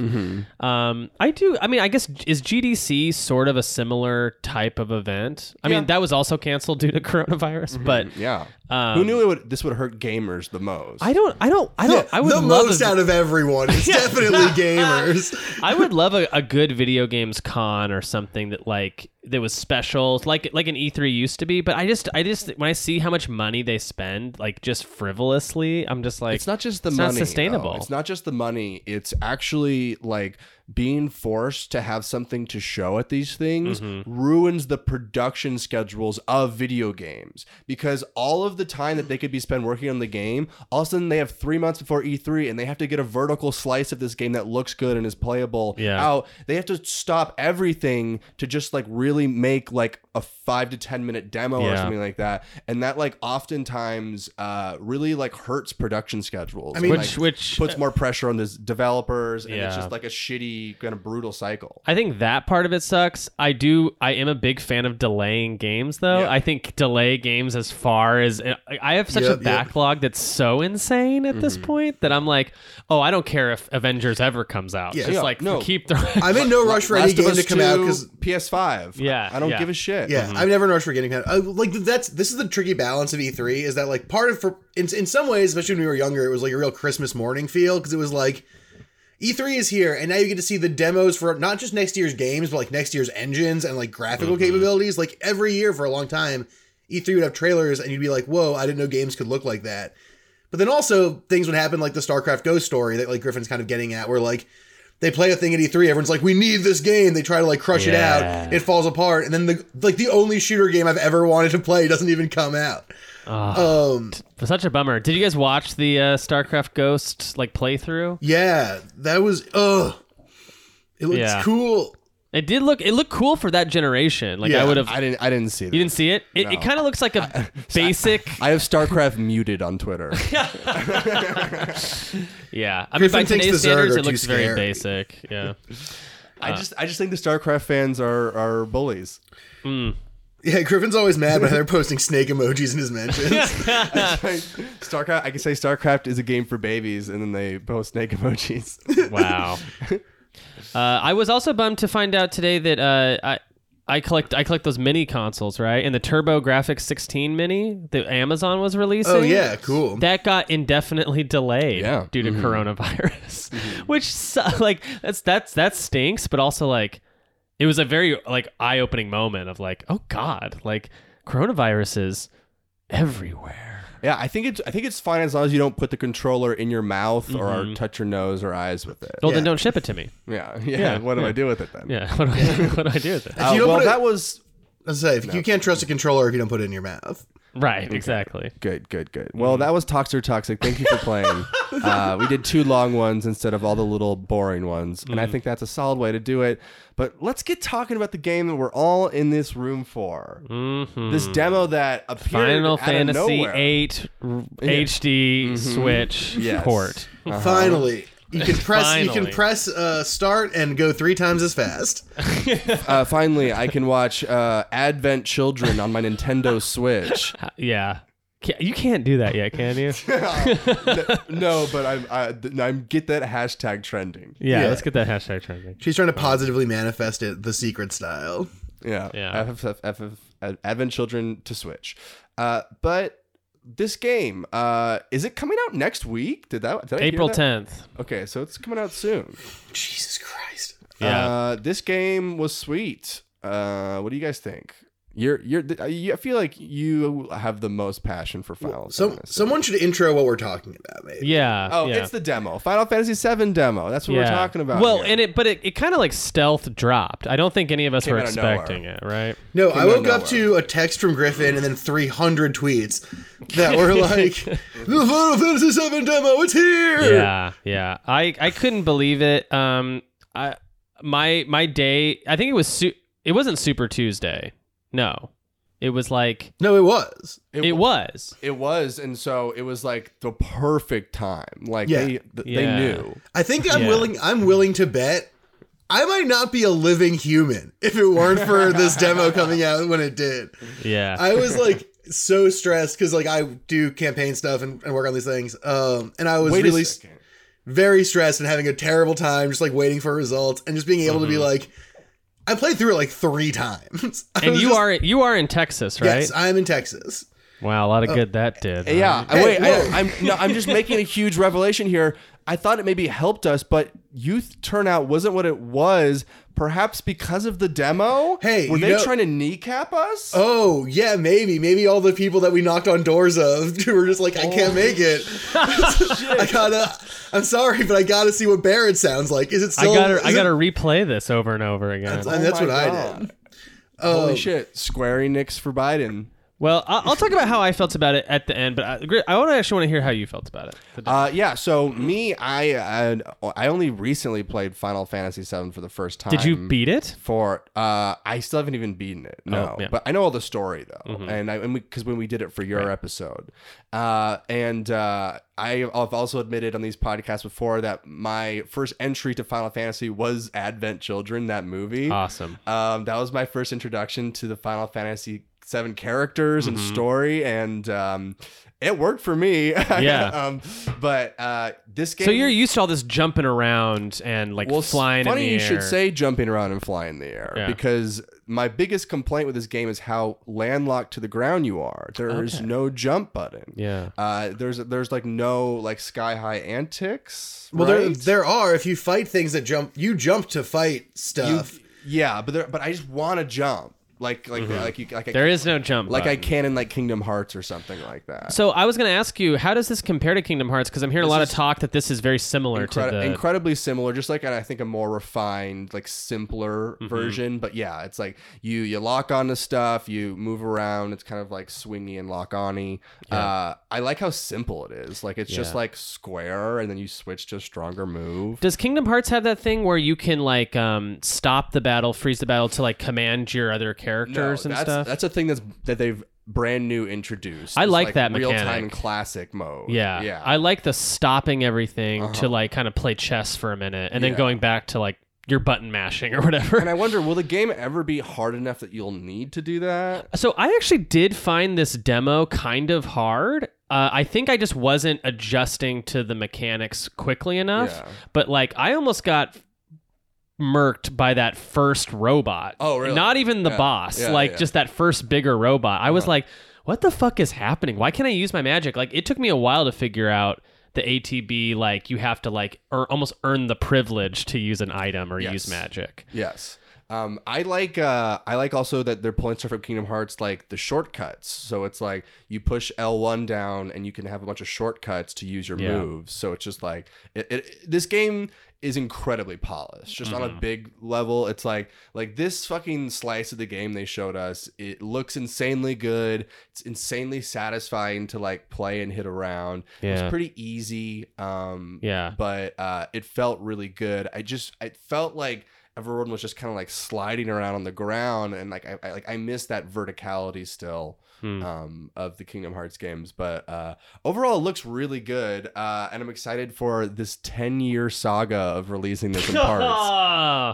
Um, I do. I mean, I guess is GDC sort of a similar type of event. I Yeah. Mm-hmm. mean, that was also canceled due to coronavirus, but Yeah. Um, Who knew it would, this would hurt gamers the most? I don't. I don't. I don't. I would the love most a- out of everyone is definitely gamers. I would love a, a good video games con or something that like that was special, like like an E3 used to be. But I just I just when I see how much money they spend, like just frivolously, I'm just like It's not just the it's money. Not sustainable. though. It's not just the money. It's actually like being forced to have something to show at these things Mm-hmm. ruins the production schedules of video games because all of the time that they could be spent working on the game, all of a sudden they have three months before E3 and they have to get a vertical slice of this game that looks good and is playable Yeah. out. They have to stop everything to just like really make like a five to ten minute demo or something like that, and that like oftentimes uh, really like hurts production schedules. I mean- Which- Like, which- puts more pressure on the developers, and it's just like a shitty kind of brutal cycle. I think that part of it sucks. I do. I am a big fan of delaying games, though. Yeah. I think delay games as far as I have such Yep, a yep. backlog that's so insane at Mm-hmm. this point that I'm like, oh, I don't care if Avengers ever comes out. Yeah. Just Yeah, like no. keep throwing. I'm in no rush for any Last of game to come out 2, because PS5. Yeah, I don't yeah. give a shit. yeah, I'm never in a rush for getting uh, like that's this is the tricky balance of E3 is that like part of for in in some ways, especially when we were younger, it was like a real Christmas morning feel because it was like. E3 is here, and now you get to see the demos for not just next year's games, but like next year's engines and like graphical mm-hmm. capabilities. Like every year for a long time, E3 would have trailers, and you'd be like, "Whoa, I didn't know games could look like that." But then also things would happen like the StarCraft Ghost story that like Griffin's kind of getting at, where like they play a thing at E3, everyone's like, "We need this game." They try to like crush it out, it falls apart, and then the like the only shooter game I've ever wanted to play doesn't even come out. Um, Such a bummer. Did you guys watch the uh, StarCraft Ghost like playthrough? yeah, that was ugh. It looks Yeah. cool. It did look. It looked cool for that generation. Like I would have. I didn't. I didn't see that. You didn't see it? It, it kind of looks like a basic. I have StarCraft muted on Twitter. yeah, I mean, by Griffin thinks today's the standards, it looks too very basic. Yeah. I just. I just think the StarCraft fans are are bullies. Yeah, Griffin's always mad when they're posting snake emojis in his mentions. StarCraft. I can say StarCraft is a game for babies, and then they post snake emojis. Wow. uh, I was also bummed to find out today that uh, I, I collect I collect those mini consoles, right? And the TurboGrafx 16 mini that Amazon was releasing. Oh yeah, cool. That got indefinitely delayed Yeah. due to coronavirus, which like that's that's that stinks. But also like it was a very like eye opening moment of like oh god like coronavirus is everywhere. Yeah, I think it's I think it's fine as long as you don't put the controller in your mouth or touch your nose or eyes with it. Well, then Yeah. don't ship it to me. Yeah, yeah. Yeah, what do yeah. I do with it then? Yeah, what do I, what do I do with it? Uh, you don't well, put it- that was Let's say if you can't trust a controller if you don't put it in your mouth. Right, exactly. good, good, good. Well, that was Toxer Toxic. Thank you for playing. uh, we did two long ones instead of all the little boring ones, and I think that's a solid way to do it. But let's get talking about the game that we're all in this room for. Mhm. This demo that appeared Final out of Fantasy nowhere. 8 r- HD Switch Yes. port. Finally, you can press. You Finally. can press uh, start and go three times as fast. Uh, finally, I can watch uh, Advent Children on my Nintendo Switch. Uh, Yeah. Ca- You can't do that yet, can you? no, but I'm I, I'm get that hashtag trending. Yeah, Yeah. let's get that hashtag trending. She's trying to positively manifest it the secret style. Yeah, Yeah. FFF, FF, Advent Children to Switch. Uh, but this game, uh, is it coming out next week? Did that did I hear April that? 10th. Okay, so it's coming out soon. Jesus Christ. Yeah. Uh, this game was sweet. Uh, what do you guys think? You're you're. uh, I feel like you have the most passion for Final So Fantasy. someone should intro what we're talking about, maybe. yeah. Oh, yeah. it's the demo. Final Fantasy VII demo. That's what we're talking about. Well, here. and it, but it, it kind of like stealth dropped. I don't think any of us Came were out of nowhere. expecting it, right? No, Came I woke up to a text from Griffin and then 300 tweets that were like, "The Final Fantasy VII demo, it's here!" Yeah, yeah. I I couldn't believe it. Um, I my my day. I think it was su- it wasn't Super Tuesday. No, it was like No, it was. it, was. It was, and so it was like the perfect time. Like Yeah. they th- Yeah. they knew. I think I'm Yeah. willing. I'm willing to bet. I might not be a living human if it weren't for this demo coming out when it did. Yeah. I was like so stressed because like I do campaign stuff and, and work on these things. Um, and I was Wait really a second. very stressed and having a terrible time, just like waiting for results and just being able to be like, I played through it like three times. I and you just- are you are in Texas, right? yes, I'm in Texas. Wow, a lot of uh, good that did. huh? Yeah, Hey, wait. whoa. I, I'm no, I'm just making a huge revelation here. I thought it maybe helped us, but youth turnout wasn't what it was. Perhaps because of the demo. Hey, were they know- trying to kneecap us? Oh yeah, maybe maybe all the people that we knocked on doors of were just like, I can't oh, make it. I gotta. I'm sorry, but I gotta see what Barret sounds like. Is it I gotta I gotta replay this over and over again. and that's Oh what my I did. Holy Oh. shit! Square Enix for Biden. Well, I'll, I'll talk about how I felt about it at the end, but I, I want to actually want to hear how you felt about it. Uh, yeah. So me, I, I I only recently played Final Fantasy VII for the first time. Did you beat it? for uh I still haven't even beaten it. No. Oh, yeah. Mm-hmm. But I know all the story though. And I and because when we did it for your episode. Uh and uh I- I've also admitted on these podcasts before that my first entry to Final Fantasy was Advent Children, that movie. Awesome. Um, that was my first introduction to the Final Fantasy seven characters Mm-hmm. and story, and um, it worked for me. Yeah. um, but uh, this game. So you're used to all this jumping around and like well, flying Funny in the you air. should say jumping around and flying in the air Yeah. because my biggest complaint with this game is how landlocked to the ground you are. There is Okay. no jump button. Yeah. Uh, there's there's like no like sky high antics. Well, there right? there are. If you fight things that jump, you jump to fight You- stuff. yeah, but there, but I just want to jump like like like you like I, Mm-hmm. There is no jump. like I can in like Kingdom Hearts or something like that. So I was going to ask you, how does this compare to Kingdom Hearts? Because I'm hearing a lot of talk that this is very similar Incredi- to the. incredibly similar, just like I think a more refined, like simpler Mm-hmm. version. But yeah, it's like you you lock onto stuff, you move around. It's kind of like swingy and lock on-y. Uh, I like how simple it is. Like it's just like square, and then you switch to a stronger move. Does Kingdom Hearts have that thing where you can like um, stop the battle, freeze the battle to like command your other No, characters and that's stuff? that's a thing that's that they've brand new introduced. I It's like that real mechanic. time classic mode. yeah, yeah. I like the stopping everything to like kind of play chess for a minute and then Uh-huh. Yeah. going back to like your button mashing or whatever. and I wonder, will the game ever be hard enough that you'll need to do that? So I actually did find this demo kind of hard. Uh, I think I just wasn't adjusting to the mechanics quickly enough. Yeah. But like, I almost got murked by that first robot. Oh, really? Not even the Yeah. boss, Yeah, like yeah. just that first bigger robot. I was like, what the fuck is happening? Why can't I use my magic? Like it took me a while to figure out the ATB like you have to like or almost earn the privilege to use an item or Yes. use magic. Yes. Um, I like uh, I like also that their points are from Kingdom Hearts like the shortcuts. So it's like you push L1 down and you can have a bunch of shortcuts to use your Yeah. moves. So it's just like it, it, this game is incredibly polished. Just Mm-hmm. on a big level, it's like like this fucking slice of the game they showed us. It looks insanely good. It's insanely satisfying to like play and hit around. Yeah. It's pretty easy. Um, Yeah. but uh, it felt really good. I just I felt like everyone was just kind of like sliding around on the ground, and like I, I like I miss that verticality still Hmm. um, of the Kingdom Hearts games. But uh, overall, it looks really good, uh, and I'm excited for this 10 year saga of releasing this in parts.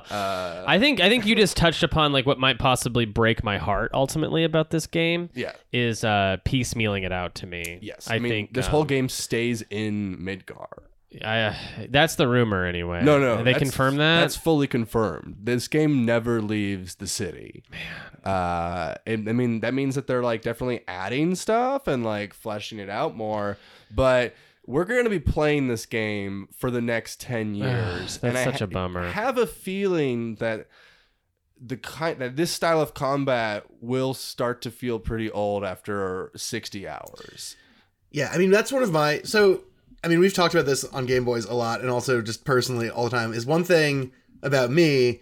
Uh, I think I think you just touched upon like what might possibly break my heart ultimately about this game yeah. is uh piecemealing it out to me. Yes, I, mean, think this um, whole game stays in Midgar. I, uh, that's the rumor anyway. No, no, they confirm that. That's fully confirmed. This game never leaves the city. Man, uh, and, I mean that means that they're like definitely adding stuff and like fleshing it out more. But we're going to be playing this game for the next ten years. That's and I such a ha- bummer. have a feeling that the kind that this style of combat will start to feel pretty old after sixty hours. Yeah, I mean that's one of my so I mean we've talked about this on Game Boys a lot and also just personally all the time is one thing about me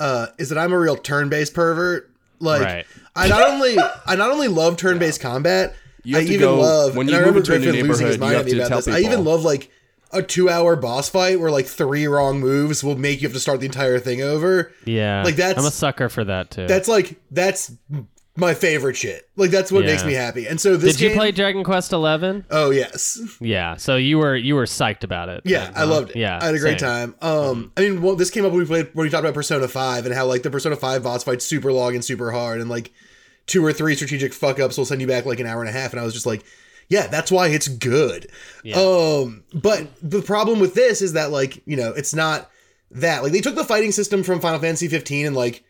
uh is that I'm a real turn-based pervert. Like Right. I not only I not only love turn-based combat, You I to even go- love when you I move remember into a new Griffin losing his neighborhood, mind you have to about tell this. I even love like a two-hour boss fight where like three wrong moves will make you have to start the entire thing over. yeah, like, that's- I'm a sucker for that too. That's like that's my favorite shit. Like that's what makes me happy. And so this Did you play Dragon Quest Eleven? Oh yes. Yeah, so you were you were psyched about it. Yeah, I loved it. Yeah, I had a great same. time. Um, I mean, well, this came up when we played when we talked about Persona Five and how like the Persona Five boss fight's super long and super hard, and like two or three strategic fuck ups will send you back like an hour and a half, and I was just like, yeah, that's why it's good. Yeah. Um, but the problem with this is that like you know it's not that like they took the fighting system from Final Fantasy 15 and like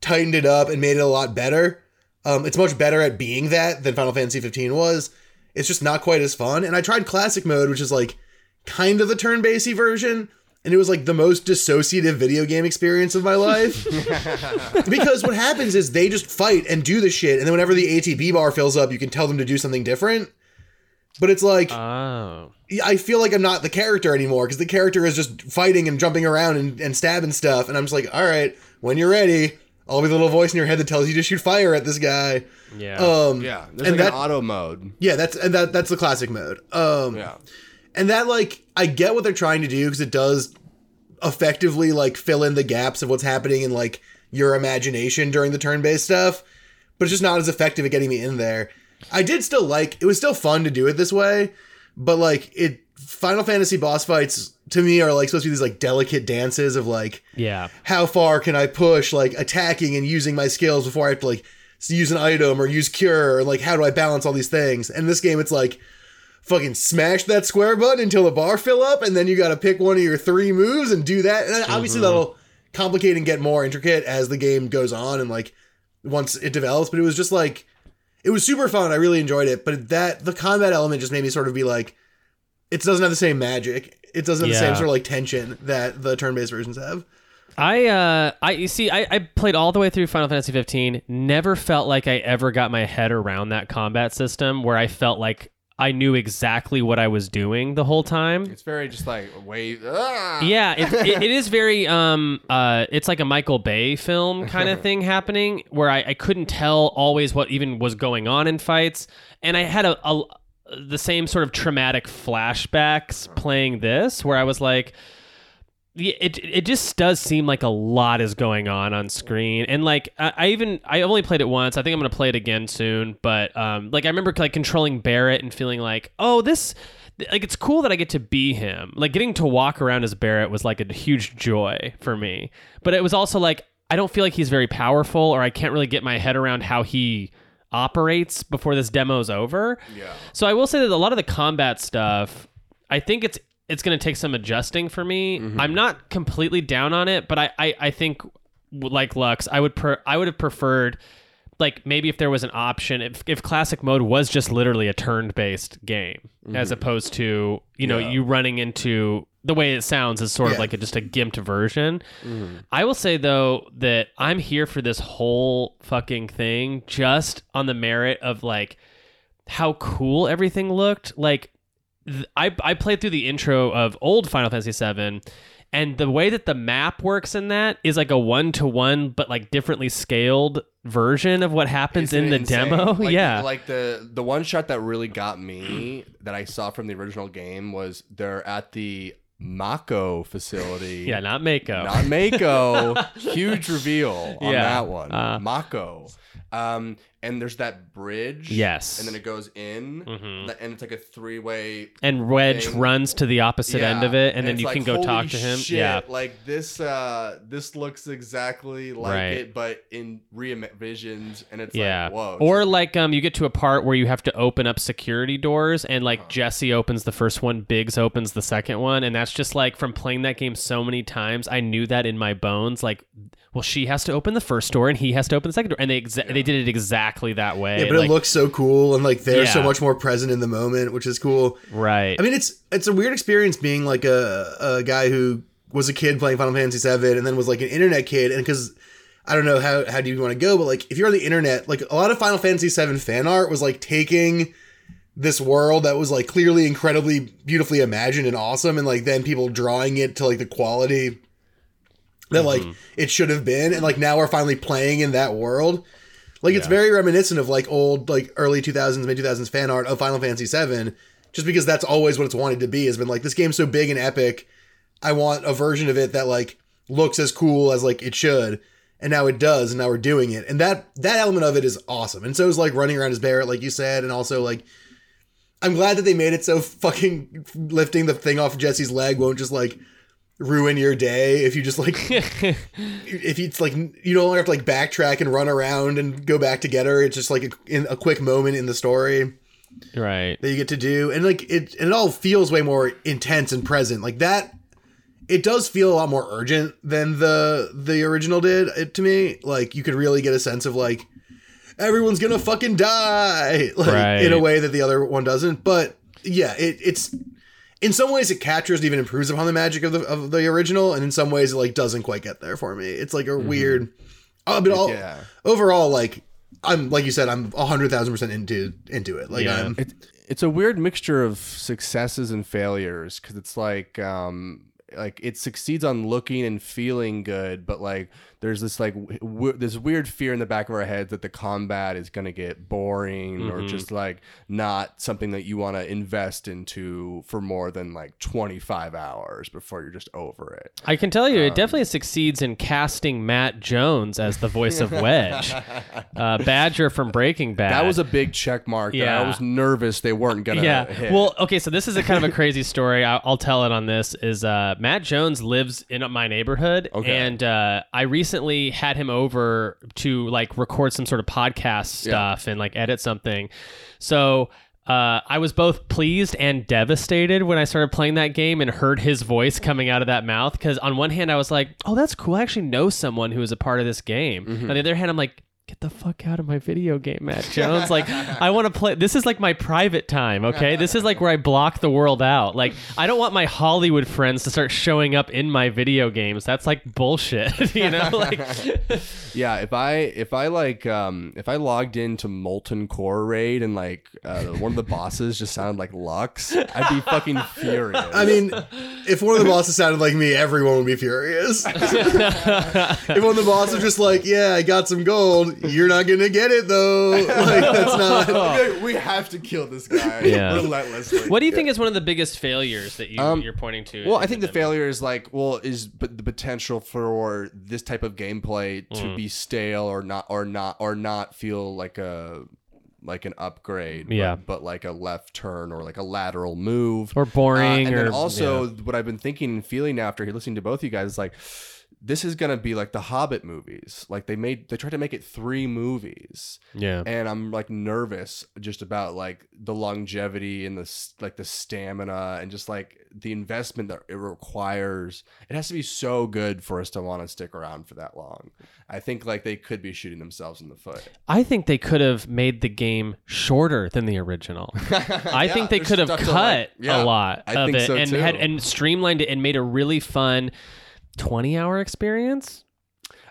tightened it up and made it a lot better. Um, it's much better at being that than Final Fantasy 15 was. It's just not quite as fun. And I tried classic mode, which is like kind of the turn-based version, and it was like the most dissociative video game experience of my life. because what happens is they just fight and do the shit, and then whenever the ATB bar fills up, you can tell them to do something different. But it's like Oh, I feel like I'm not the character anymore because the character is just fighting and jumping around and, and stabbing stuff, and I'm just like, all right, when you're ready, I'll be the little voice in your head that tells you to shoot fire at this guy. yeah. Um, Yeah, there's and like that an auto mode. yeah, that's and that that's the classic mode. Um, Yeah. and that like I get what they're trying to do because it does effectively like fill in the gaps of what's happening in like your imagination during the turn-based stuff, but it's just not as effective at getting me in there. I did still like it was still fun to do it this way, but like it Final Fantasy boss fights to me are like supposed to be these like delicate dances of like yeah. how far can I push like attacking and using my skills before I have to like use an item or use cure or like how do I balance all these things? And this game it's like fucking smash that square button until the bar fill up and then you got to pick one of your three moves and do that. And obviously mm-hmm. that'll complicate and get more intricate as the game goes on and like once it develops, but it was just like it was super fun. I really enjoyed it, but that the combat element just made me sort of be like it doesn't have the same magic. It doesn't have the same sort of like tension that the turn-based versions have. I uh I you see I, I played all the way through Final Fantasy 15. Never felt like I ever got my head around that combat system where I felt like I knew exactly what I was doing the whole time. It's very just like wave. Ah! Yeah, it, it, it is very um uh it's like a Michael Bay film kind of thing happening where I, I couldn't tell always what even was going on in fights, and I had a, a the same sort of traumatic flashbacks playing this where I was like. It it just does seem like a lot is going on on screen, and like I, I even I only played it once. I think I'm gonna play it again soon. But um, like I remember like controlling Barret and feeling like, oh, this like it's cool that I get to be him. Like getting to walk around as Barret was like a huge joy for me. But it was also like I don't feel like he's very powerful, or I can't really get my head around how he operates before this demo's over. Yeah. So I will say that a lot of the combat stuff, I think it's it's going to take some adjusting for me. Mm-hmm. I'm not completely down on it, but I, I, I think like Lux, I would per, I would have preferred like maybe if there was an option if, if classic mode was just literally a turn-based game as opposed to you know Mm-hmm. Yeah. you running into the way it sounds is sort of like a, just a gimped version. Mm-hmm. i will say though that i'm here for this whole fucking thing just on the merit of like how cool everything looked. Like th- I, I played through the intro of old final fantasy 7 and the way that the map works in that is like a one-to-one but like differently scaled version of what happens Isn't in the insane? demo. Like, yeah. Like the the one shot that really got me that I saw from the original game was they're at the Mako facility. yeah not mako Not Mako. Huge reveal on Yeah. that one. Uh, Mako. Um, and there's that bridge. Yes. And then it goes in, Mhm. and it's like a three way. and wedge thing. runs to the opposite end of it and, then you like, can go talk to him shit, yeah like this. Uh, this looks exactly like Right. it, but in re-envisioned, and it's yeah like whoa. or like um you get to a part where you have to open up security doors and like jessie opens the first one biggs opens the second one and that's just like from playing that game so many times i knew that in my bones like well she has to open the first door and he has to open the second door. And they exa- they did it exactly that way Yeah, but like, it looks so cool and like they're so much more present in the moment, which is cool. right. I mean, it's it's a weird experience being like a a guy who was a kid playing Final Fantasy VII and then was like an internet kid, and because I don't know how how do you want to go, but like if you're on the internet, like a lot of Final Fantasy VII fan art was like taking this world that was like clearly incredibly beautifully imagined and awesome, and like then people drawing it to like the quality that like mm-hmm. it should have been, and like now we're finally playing in that world. Like it's very reminiscent of like old like early 2000s mid 2000s fan art of Final Fantasy 7 just because that's always what it's wanted to be has been like this game's so big and epic I want a version of it that like looks as cool as like it should. And now it does and now we're doing it. And that that element of it is awesome. And so is like running around as Barret like you said and also like I'm glad that they made it so fucking lifting the thing off Jessie's leg won't just like ruin your day if you just like if it's like you don't have to like backtrack and run around and go back to get her. It's just like a, in a quick moment in the story right that you get to do, and like it, and it all feels way more intense and present. Like that, it does feel a lot more urgent than the the original did it, to me. Like you could really get a sense of like everyone's gonna fucking die, like Right. in a way that the other one doesn't. But yeah, it, it's in some ways it captures and even improves upon the magic of the of the original, and in some ways it like doesn't quite get there for me. It's like a weird. Uh, but all, Yeah. overall, like I'm like you said, I'm hundred thousand percent into into it. Like Yeah. I'm it, it's a weird mixture of successes and failures because it's like um like it succeeds on looking and feeling good but like there's this like w- this weird fear in the back of our heads that the combat is going to get boring or just like not something that you want to invest into for more than like 25 hours before you're just over it I can tell you, Um, it definitely succeeds in casting Matt Jones as the voice of Wedge, uh, Badger from Breaking Bad. that was a big check mark Yeah. i was nervous they weren't gonna yeah. hit. Well, okay, so this is a kind of a crazy story. I- I'll tell it on this. Is uh, Matt Jones lives in my neighborhood, Okay. and uh, I recently had him over to like record some sort of podcast stuff and like edit something. So. Uh, I was both pleased and devastated when I started playing that game and heard his voice coming out of that mouth. Because on one hand, I was like, "Oh, that's cool. I actually know someone who is a part of this game." Mm-hmm. On the other hand, I'm like, "Get the fuck out of my video game, Matt Jones!" like, I want to play. This is like my private time. Okay, this is like where I block the world out. Like, I don't want my Hollywood friends to start showing up in my video games. That's like bullshit. you know, like. Yeah, if I if I like um if I logged into Molten Core Raid and like uh, one of the bosses just sounded like Lux, I'd be fucking furious. I mean, if one of the bosses sounded like me, everyone would be furious. if one of the bosses was just like, "Yeah, I got some gold. You're not gonna get it though." Like that's not. we have to kill this guy Yeah. relentlessly. What do you think is one of the biggest failures that you, Um, you're pointing to? Well, I think the demo? failure is like, well, is but the potential for this type of gameplay to Mm. be stale or not or not or not feel like a like an upgrade, but- Yeah. but, like a left turn or like a lateral move Or boring Uh, and or- then also yeah. what I've been thinking and feeling after listening to both you guys is like, this is gonna be like the Hobbit movies. Like they made, they tried to make it three movies, Yeah. and I'm like nervous just about like the longevity and the like the stamina and just like the investment that it requires. It has to be so good for us to want to stick around for that long. I think like they could be shooting themselves in the foot. I think they could have made the game shorter than the original. I Yeah, think they could have cut like- a lot I of it so, and too. had and streamlined it and made a really fun 20 hour experience.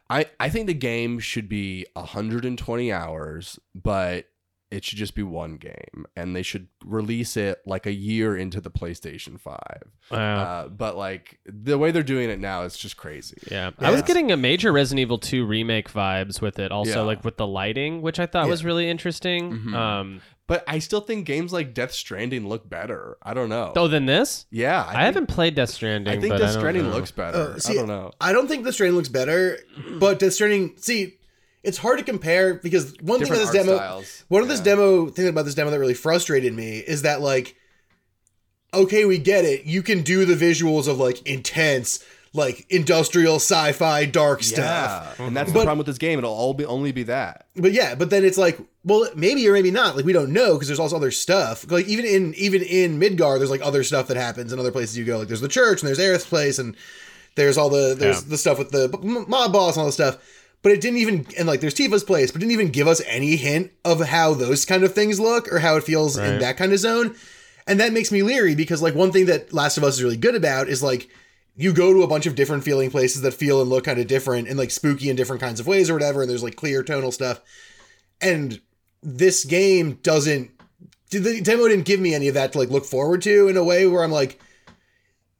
I, I think the game should be 120 hours, but it should just be one game, and they should release it like a year into the PlayStation 5. Wow. Uh, but like the way they're doing it now, it's just crazy. Yeah. I was getting a major Resident Evil 2 remake vibes with it also Yeah. like with the lighting, which I thought was really interesting. Mhm. Um But I still think games like Death Stranding look better. I don't know. oh than this? yeah, I, think- haven't played Death Stranding, I think but Death I don't Stranding know. looks better. Uh, see, I don't know. I don't think the Stranding looks better, but Death Stranding. See, it's hard to compare because one thing about this demo, styles. one of this demo thing about this demo that really frustrated me is that like, okay, we get it. You can do the visuals of like intense, like industrial sci-fi dark stuff. Yeah, and that's the But- problem with this game. It'll all be only be that. But yeah, but then it's like, well, maybe or maybe not. Like we don't know because there's also other stuff. Like even in even in Midgar, there's like other stuff that happens in other places you go. Like there's the church and there's Aerith's place and there's all the there's Yeah. the stuff with the mob boss and all the stuff. But it didn't even and like there's Tifa's place, but didn't even give us any hint of how those kind of things look or how it feels in that kind of zone. And that makes me leery because like one thing that Last of Us is really good about is like you go to a bunch of different feeling places that feel and look kind of different and like spooky in different kinds of ways or whatever. And there's like clear tonal stuff. And this game doesn't. The demo didn't give me any of that to like look forward to in a way where I'm like,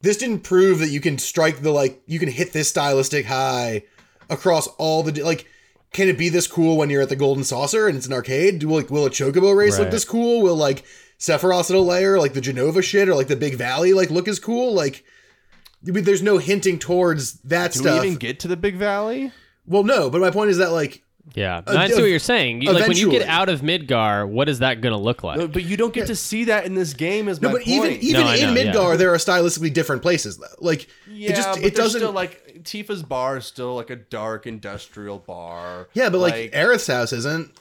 this didn't prove that you can strike the like you can hit this stylistic high across all the like. Can it be this cool when you're at the Golden Saucer and it's an arcade? Do like will a chocobo race look this cool? Will like Sephiroth's little layer, like the Jenova shit, or like the Big Valley, like look as cool? Like, there's no hinting towards that Do stuff. we even get to the Big Valley? well, no, but my point is that like Yeah. Uh, I see ev- what you're saying. You, like when you get out of Midgar, what is that going to look like? No, but you don't get to see that in this game. Is no, my but even point. even No, in know, yeah. Midgar, there are stylistically different places though. Like yeah, it just but it doesn't. still like Tifa's bar is still like a dark industrial bar. yeah, but like, Aerith's house isn't.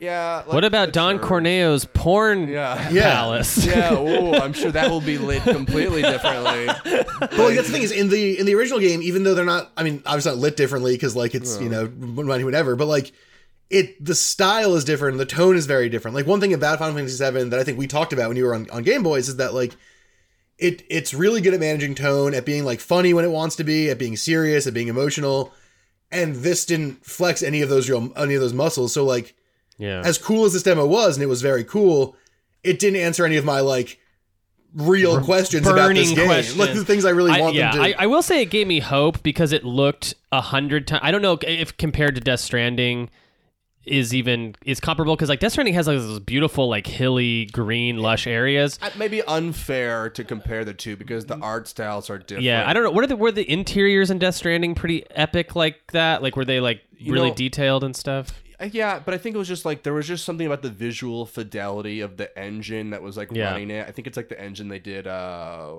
yeah. Like, what about Don sure. Corneo's porn Yeah. Yeah. palace? Yeah, ooh, I'm sure that will be lit completely differently. But like that's the thing is in the in the original game, even though they're not, I mean, obviously not lit differently because like it's you know whatever, but like it the style is different, the tone is very different. Like one thing about Final Fantasy VII that I think we talked about when you were on, on Game Boys is that like it it's really good at managing tone, at being like funny when it wants to be, at being serious, at being emotional, and this didn't flex any of those real any of those muscles. So like Yeah. as cool as this demo was, and it was very cool, it didn't answer any of my like real questions about this game. questions. Like the things I really I- want yeah, them to. I, I will say it gave me hope because it looked a hundred times. I don't know if compared to Death Stranding is even is comparable because like Death Stranding has like those beautiful like hilly green lush areas. Maybe unfair to compare the two because the art styles are different. Yeah, I don't know. What are the were the interiors in Death Stranding pretty epic like that? Like were they like You really know- detailed and stuff? Yeah, but I think it was just like there was just something about the visual fidelity of the engine that was like Yeah. running it. I think it's like the engine they did uh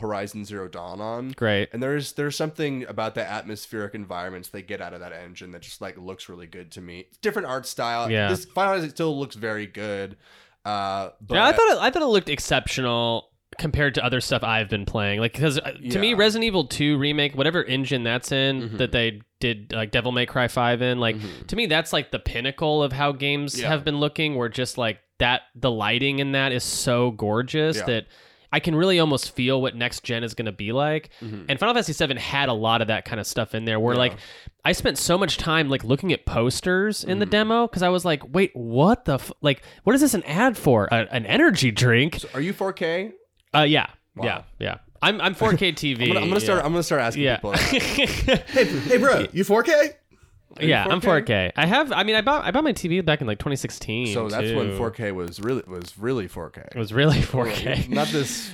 Horizon Zero Dawn on. Great. And there's there's something about the atmospheric environments they get out of that engine that just like looks really good to me. Different art style. Yeah. This Final Fantasy still looks very good. Uh but yeah, I thought it, I thought it looked exceptional compared to other stuff I've been playing. Like because to me, Yeah. Mm-hmm. Resident Evil Two remake, whatever engine that's in that they did like Devil May Cry Five in, like to me that's like the pinnacle of how games Yeah. have been looking. Where just like that, the lighting in that is so gorgeous Yeah. that. I can really almost feel what next gen is going to be like. And Final Fantasy VII had a lot of that kind of stuff in there where Mm-hmm. Yeah. like I spent so much time like looking at posters in the Mm-hmm. demo because I was like, wait, what the f- like what is this an ad for? A, an energy drink? So are you 4K? Uh yeah. Wow. Yeah. Yeah. I'm I'm 4K TV. I'm gonna, I'm gonna start I'm gonna start asking yeah. people. hey, hey, bro, you 4K? yeah, I'm 4K? 4K. I have I mean I bought I bought my TV back in like 2016. So that's when 4K was really was really 4K. It was really 4K. Not this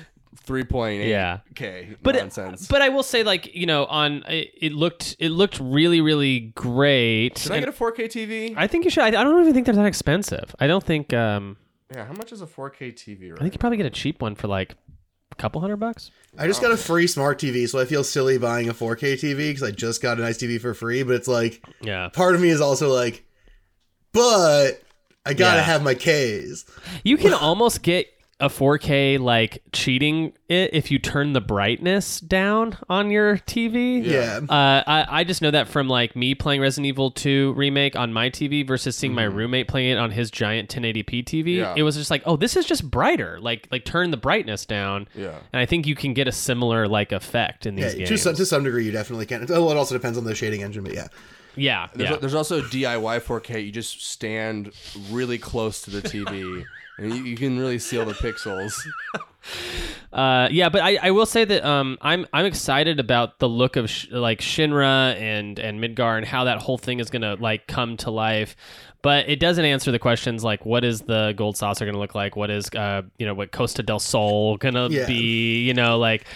3.8 Yeah. K but nonsense. but I will say like you know on it, it looked it looked really really great. Should I get a 4K TV? I think you should. I, I don't even think they're that expensive. I don't think. um yeah, how much is a 4K TV? Right I think you probably get a cheap one for like a couple hundred bucks. I just got a free smart TV, so I feel silly buying a 4K TV because I just got a nice TV for free. But it's like Yeah. part of me is also like, but I gotta Yeah. have my K's. You can almost get a 4K like cheating it if you turn the brightness down on your TV. Yeah. Uh, I, I just know that from like me playing Resident Evil 2 remake on my TV versus seeing my roommate playing it on his giant 1080p TV. Yeah. It was just like, oh, this is just brighter. Like like turn the brightness down. Yeah. And I think you can get a similar like effect in these Yeah, these to games. some, to some degree, you definitely can. Well, it also depends on the shading engine, but yeah. yeah, There's, yeah. there's also DIY 4K. You just stand really close to the TV, and you, you can really see all the pixels. Uh, yeah, but I, I will say that um, I'm I'm excited about the look of sh- like Shinra and and Midgar and how that whole thing is gonna like come to life. But it doesn't answer the questions like what is the gold saucer gonna look like? What is uh you know what Costa del Sol gonna Yeah. be? You know like,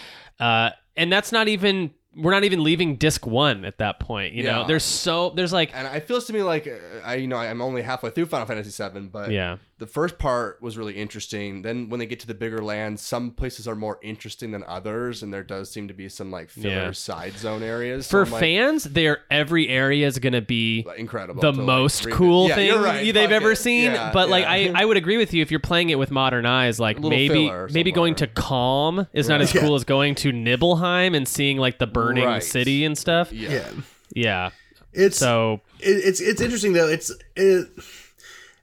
uh, and that's not even we're not even leaving disc one at that point. You know there's so there's like And it feels to me like uh, I, you know, I'm only halfway through Final Fantasy VII, but yeah the first part was really interesting. Then when they get to the bigger lands, some places are more interesting than others, and there does seem to be some like filler Yeah. side zone areas for So I'm like, fans, there every area is gonna be incredible. the to, like, most cool Yeah, thing right, they've ever it. seen. Yeah, but like. I, I would agree with you if you're playing it with modern eyes, like maybe maybe going to. Kalm is not as Yeah. cool as going to Nibelheim and seeing like the burning Right. city and stuff. yeah. Yeah. Yeah. It's So it, it's it's interesting though. It's it,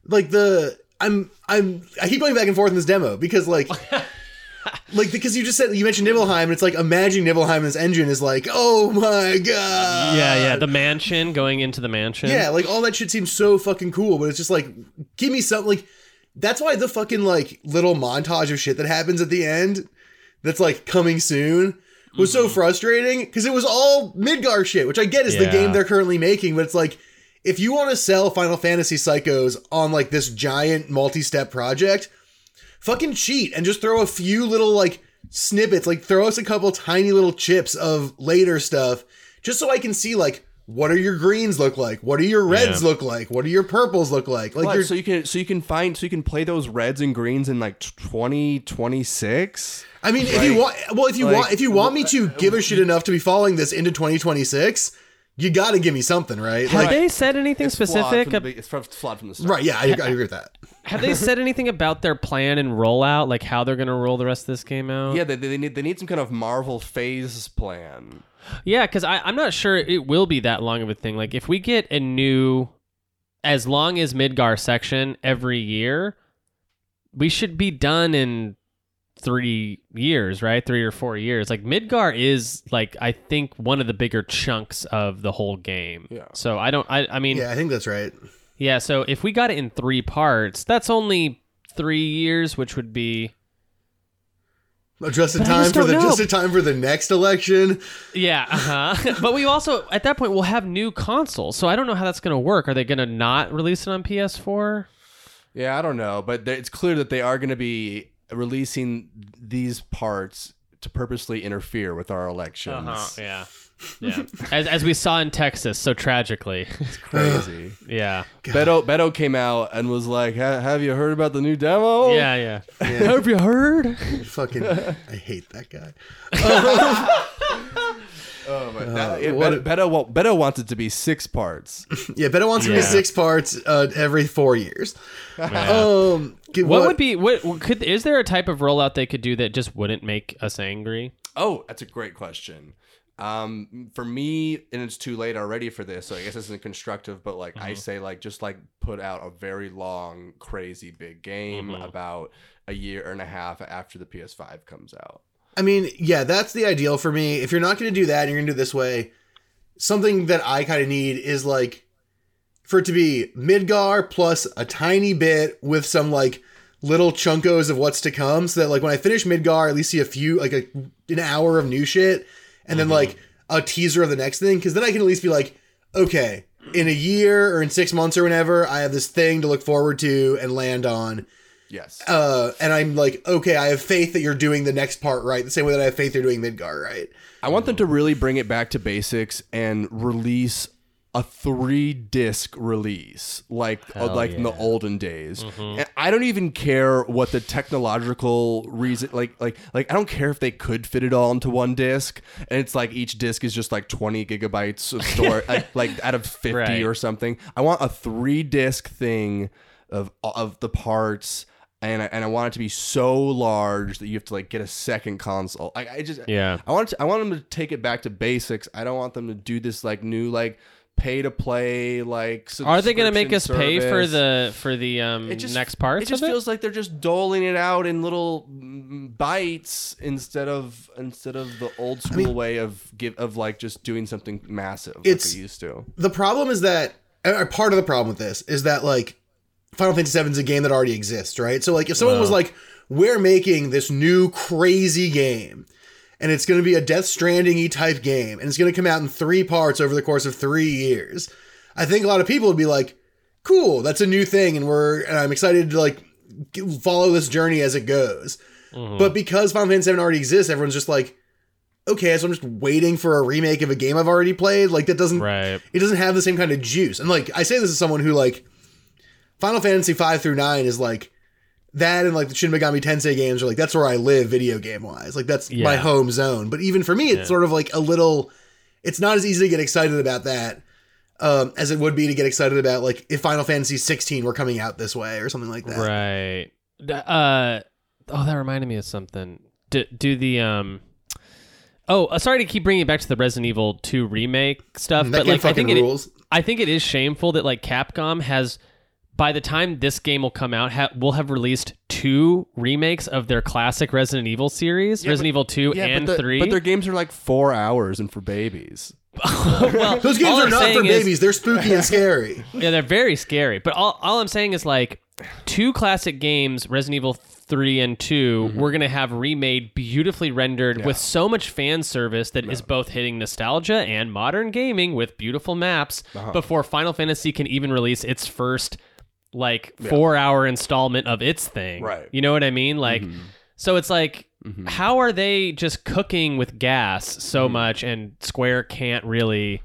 like the I'm I'm I keep going back and forth in this demo because like like because you just said you mentioned Nibelheim and it's like imagining Nibelheim in this engine is like oh my god. Yeah, yeah, the mansion going into the mansion. yeah like all that shit seems so fucking cool but it's just like give me something like that's why the fucking like little montage of shit that happens at the end that's like coming soon was so mm-hmm. frustrating because it was all Midgar shit, which I get is the game they're currently making, but it's like if you want to sell Final Fantasy Psychos on like this giant multi-step project, fucking cheat and just throw a few little like snippets, like throw us a couple tiny little chips of later stuff, just so I can see like what are your greens look like, what do your reds Yeah. look like, what do your purples look like, like you're so you can so you can find so you can play those reds and greens in like 2026. I mean, if you want, well, if you Like, want, if you want me to give a shit enough to be following this into 2026, you got to give me something, right? Have Like, they said anything It's flawed specific? from the ab- It's flawed- flawed from the start. right? Yeah, I, I agree with that. have they said anything about their plan and rollout, like how they're going to roll the rest of this game out? Yeah, they, they need they need some kind of Marvel phase plan. Yeah, because I'm not sure it will be that long of a thing. Like, if we get a new, as long as Midgar section every year, we should be done in three years, right? Three or four years. Like, Midgar is, like, I think one of the bigger chunks of the whole game. Yeah. So I don't, I, I mean, Yeah, I think that's right. yeah, so if we got it in three parts, that's only three years, which would be, Just in time for the know. just in time for the next election. yeah, uh-huh. but we also, at that point, we'll have new consoles. So I don't know how that's going to work. Are they going to not release it on PS4? Yeah, I don't know, but it's clear that they are going to be releasing these parts to purposely interfere with our elections. Uh-huh. Yeah. Yeah. as, as we saw in Texas so tragically. It's crazy. yeah. Beto Beto came out and was like, "Have you heard about the new demo?" Yeah, yeah. Have you heard? Fucking, I hate that guy. Oh, but that- it- what Beto, Beto, Beto wants it to be six parts. Yeah, Beto wants to be six parts uh, every four years. Yeah. Um, what, would be what could is there a type of rollout they could do that just wouldn't make us angry? Oh, that's a great question. Um, for me, and it's too late already for this, so I guess this isn't constructive. But like I say, like just like put out a very long, crazy big game about a year and a half after the PS5 comes out. I mean, yeah, that's the ideal for me. If you're not going to do that and you're going to do this way, something that I kind of need is like for it to be Midgar plus a tiny bit with some like little chunkos of what's to come so that like when I finish Midgar, I at least see a few like a, an hour of new shit and then mm-hmm. like a teaser of the next thing because then I can at least be like, okay, in a year or in six months or whenever, I have this thing to look forward to and land on. Yes. Uh, and I'm like, okay, I have faith that you're doing the next part right, the same way that I have faith you're doing Midgar right. I want them to really bring it back to basics and release a three disc release, like uh, Hell like in the olden days. And I don't even care what the technological reason, like like like I don't care if they could fit it all into one disc, and it's like each disc is just like twenty gigabytes of store, like, like out of fifty Right. or something. I want a three disc thing of of the parts. And I, and I want it to be so large that you have to like get a second console. I, I just Yeah. I want to, I want them to take it back to basics. I don't want them to do this like new like pay to play like. Are they going to make us subscription pay for the for the um It just- next parts It just of it? feels like they're just doling it out in little mm, bites instead of instead of the old school way of give of like just doing something massive like It's- we used to. the problem is that part of the problem with this is that like Final Fantasy VII is a game that already exists, right? So like if someone was like, "We're making this new crazy game," and it's going to be a Death Stranding y type game, and it's going to come out in three parts over the course of three years, I think a lot of people would be like, "Cool, that's a new thing," and we're and I'm excited to like follow this journey as it goes. Mm-hmm. But because Final Fantasy VII already exists, everyone's just like, "Okay, so I'm just waiting for a remake of a game I've already played." Like that doesn't right. it doesn't have the same kind of juice. And like I say this as someone who like Final Fantasy 5 through 9 is like that and like the Shin Megami Tensei games are like that's where I live video game wise. Like that's my home zone. But even for me it's sort of like a little it's not as easy to get excited about that um, as it would be to get excited about like if Final Fantasy 16 were coming out this way or something like that. Right. Uh oh, that reminded me of something. Do, do the um Oh, uh, sorry to keep bringing it back to the Resident Evil 2 remake stuff, That but like I think it. I think it is shameful that like Capcom has by the time this game will come out ha- will have released two remakes of their classic Resident Evil series, Resident Evil 2 and but, the- 3. but their games are like four hours and for babies. well, Those games are I'm not for saying is- babies. They're spooky and scary. Yeah, they're very scary. But all, all I'm saying is like two classic games, Resident Evil 3 and 2, mm-hmm. we're going to have remade, beautifully rendered with so much fan service that is both hitting nostalgia and modern gaming with beautiful maps uh-huh. before Final Fantasy can even release its first like 4-hour installment of its thing. Right. You know what I mean? Like mm-hmm. so it's like mm-hmm. how are they just cooking with gas so mm-hmm. much and Square can't really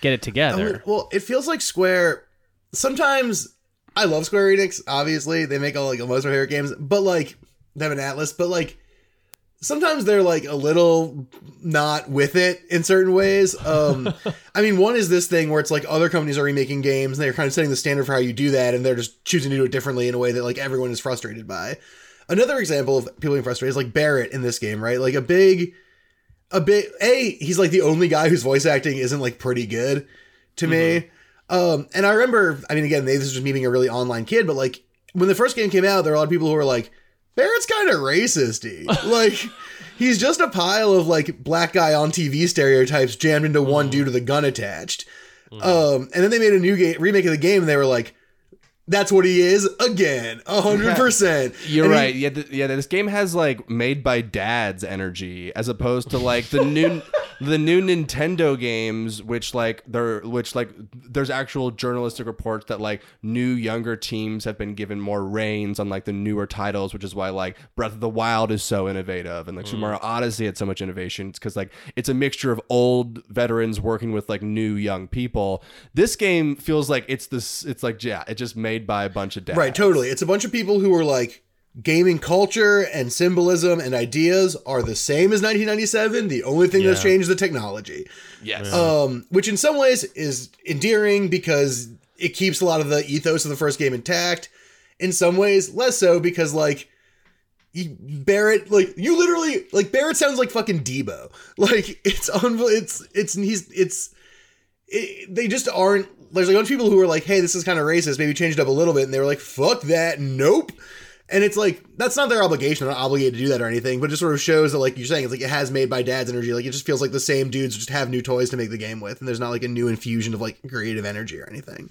get it together? Well, it feels like Square. Sometimes I love Square Enix. Obviously, they make all like most of my favorite games, but like they have an Atlus. But like sometimes they're like a little not with it in certain ways. Um, I mean, one is this thing where it's like other companies are remaking games and they're kind of setting the standard for how you do that, and they're just choosing to do it differently in a way that like everyone is frustrated by. Another example of people being frustrated is like Barret in this game, right? Like a big, a big. A he's like the only guy whose voice acting isn't like pretty good to me. Um, and I remember, I mean, again, this is just me being a really online kid, but like when the first game came out, there were a lot of people who were like, Barret's kind of racisty. like, he's just a pile of like black guy on TV stereotypes jammed into one dude with a gun attached. Um, and then they made a new game remake of the game, and they were like, "That's what he is again, a hundred percent." You're And he- right. yeah, th- yeah. This game has like made by dads energy, as opposed to like the new, the new Nintendo games, which like they're which like there's actual journalistic reports that like new younger teams have been given more reins on like the newer titles, which is why like Breath of the Wild is so innovative and like mm. Super Mario Odyssey had so much innovation. It's because like it's a mixture of old veterans working with like new young people. This game feels like it's this. It's like yeah, it's just made by a bunch of dads. Right, totally. It's a bunch of people who are like gaming culture and symbolism and ideas are the same as 1997. The only thing that's changed is the technology. Yes. Um, which in some ways is endearing because it keeps a lot of the ethos of the first game intact. In some ways, less so because like Barret, like you literally like Barret sounds like fucking Deebo. Like it's unbel- it's it's he's it's it, they just aren't. There's like a bunch of people who are like, "Hey, this is kind of racist. Maybe change it up a little bit," and they were like, "Fuck that, nope." And it's like that's not their obligation. They're not obligated to do that or anything. But it just sort of shows that, like you're saying, it's like it has made by dad's energy. Like it just feels like the same dudes just have new toys to make the game with, and there's not like a new infusion of like creative energy or anything.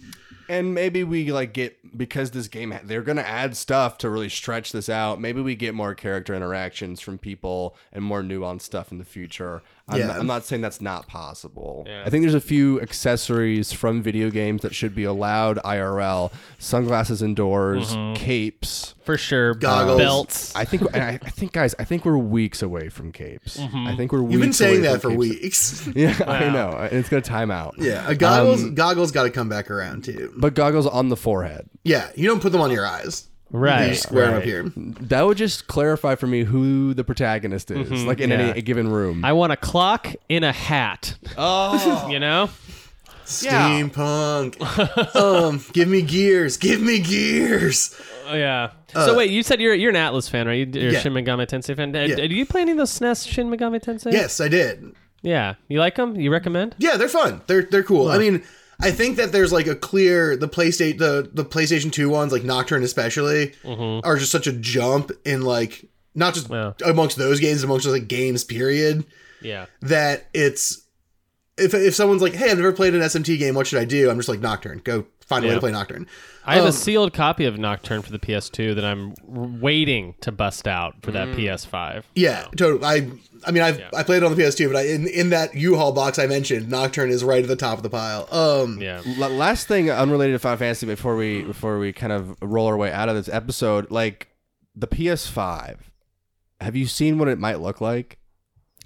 and maybe we like get because this game they're gonna add stuff to really stretch this out. Maybe we get more character interactions from people and more nuanced stuff in the future. I'm, Yeah. not, I'm not saying that's not possible. I think there's a few accessories from video games that should be allowed IRL: sunglasses indoors, capes. For sure. Goggles. Belts. I think I, I think guys, I think we're weeks away from capes. I think we're. You've been saying away that for capes. weeks. Yeah, I know. and It's gonna time out. yeah, goggles. Um, goggles got to come back around too. but goggles on the forehead. Yeah, you don't put them on your eyes. Right, You square them up here. That would just clarify for me who the protagonist is, like in Mm-hmm. yeah. any given room. I want a clock in a hat. oh, You know? Yeah. Steampunk. um, give me gears. Give me gears. Oh, yeah. so wait, you said you're you're an Atlus fan, right? You're a Uh, yeah. Shin Megami Tensei fan. Uh, Yeah. Do you play any of those SNES Shin Megami Tensei? Yes, I did. Yeah. You like them? You recommend? Yeah, they're fun. They're they're cool. I mean, I think that there's like a clear the PlayStation the the PlayStation Two ones like Nocturne especially mm-hmm. are just such a jump in like not just Yeah. amongst those games amongst just like games period Yeah. that it's if if someone's like hey I've never played an SMT game what should I do I'm just like Nocturne go find a way to play Nocturne. I have Um, a sealed copy of Nocturne for the PS2 that I'm waiting to bust out for Mm. that PS5. Yeah, totally. I I mean I've I played it on the PS2, but I, in in that U-Haul box I mentioned, Nocturne is right at the top of the pile. Um, Yeah. L- last thing unrelated to Final Fantasy before we before we kind of roll our way out of this episode, like the PS5. Have you seen what it might look like?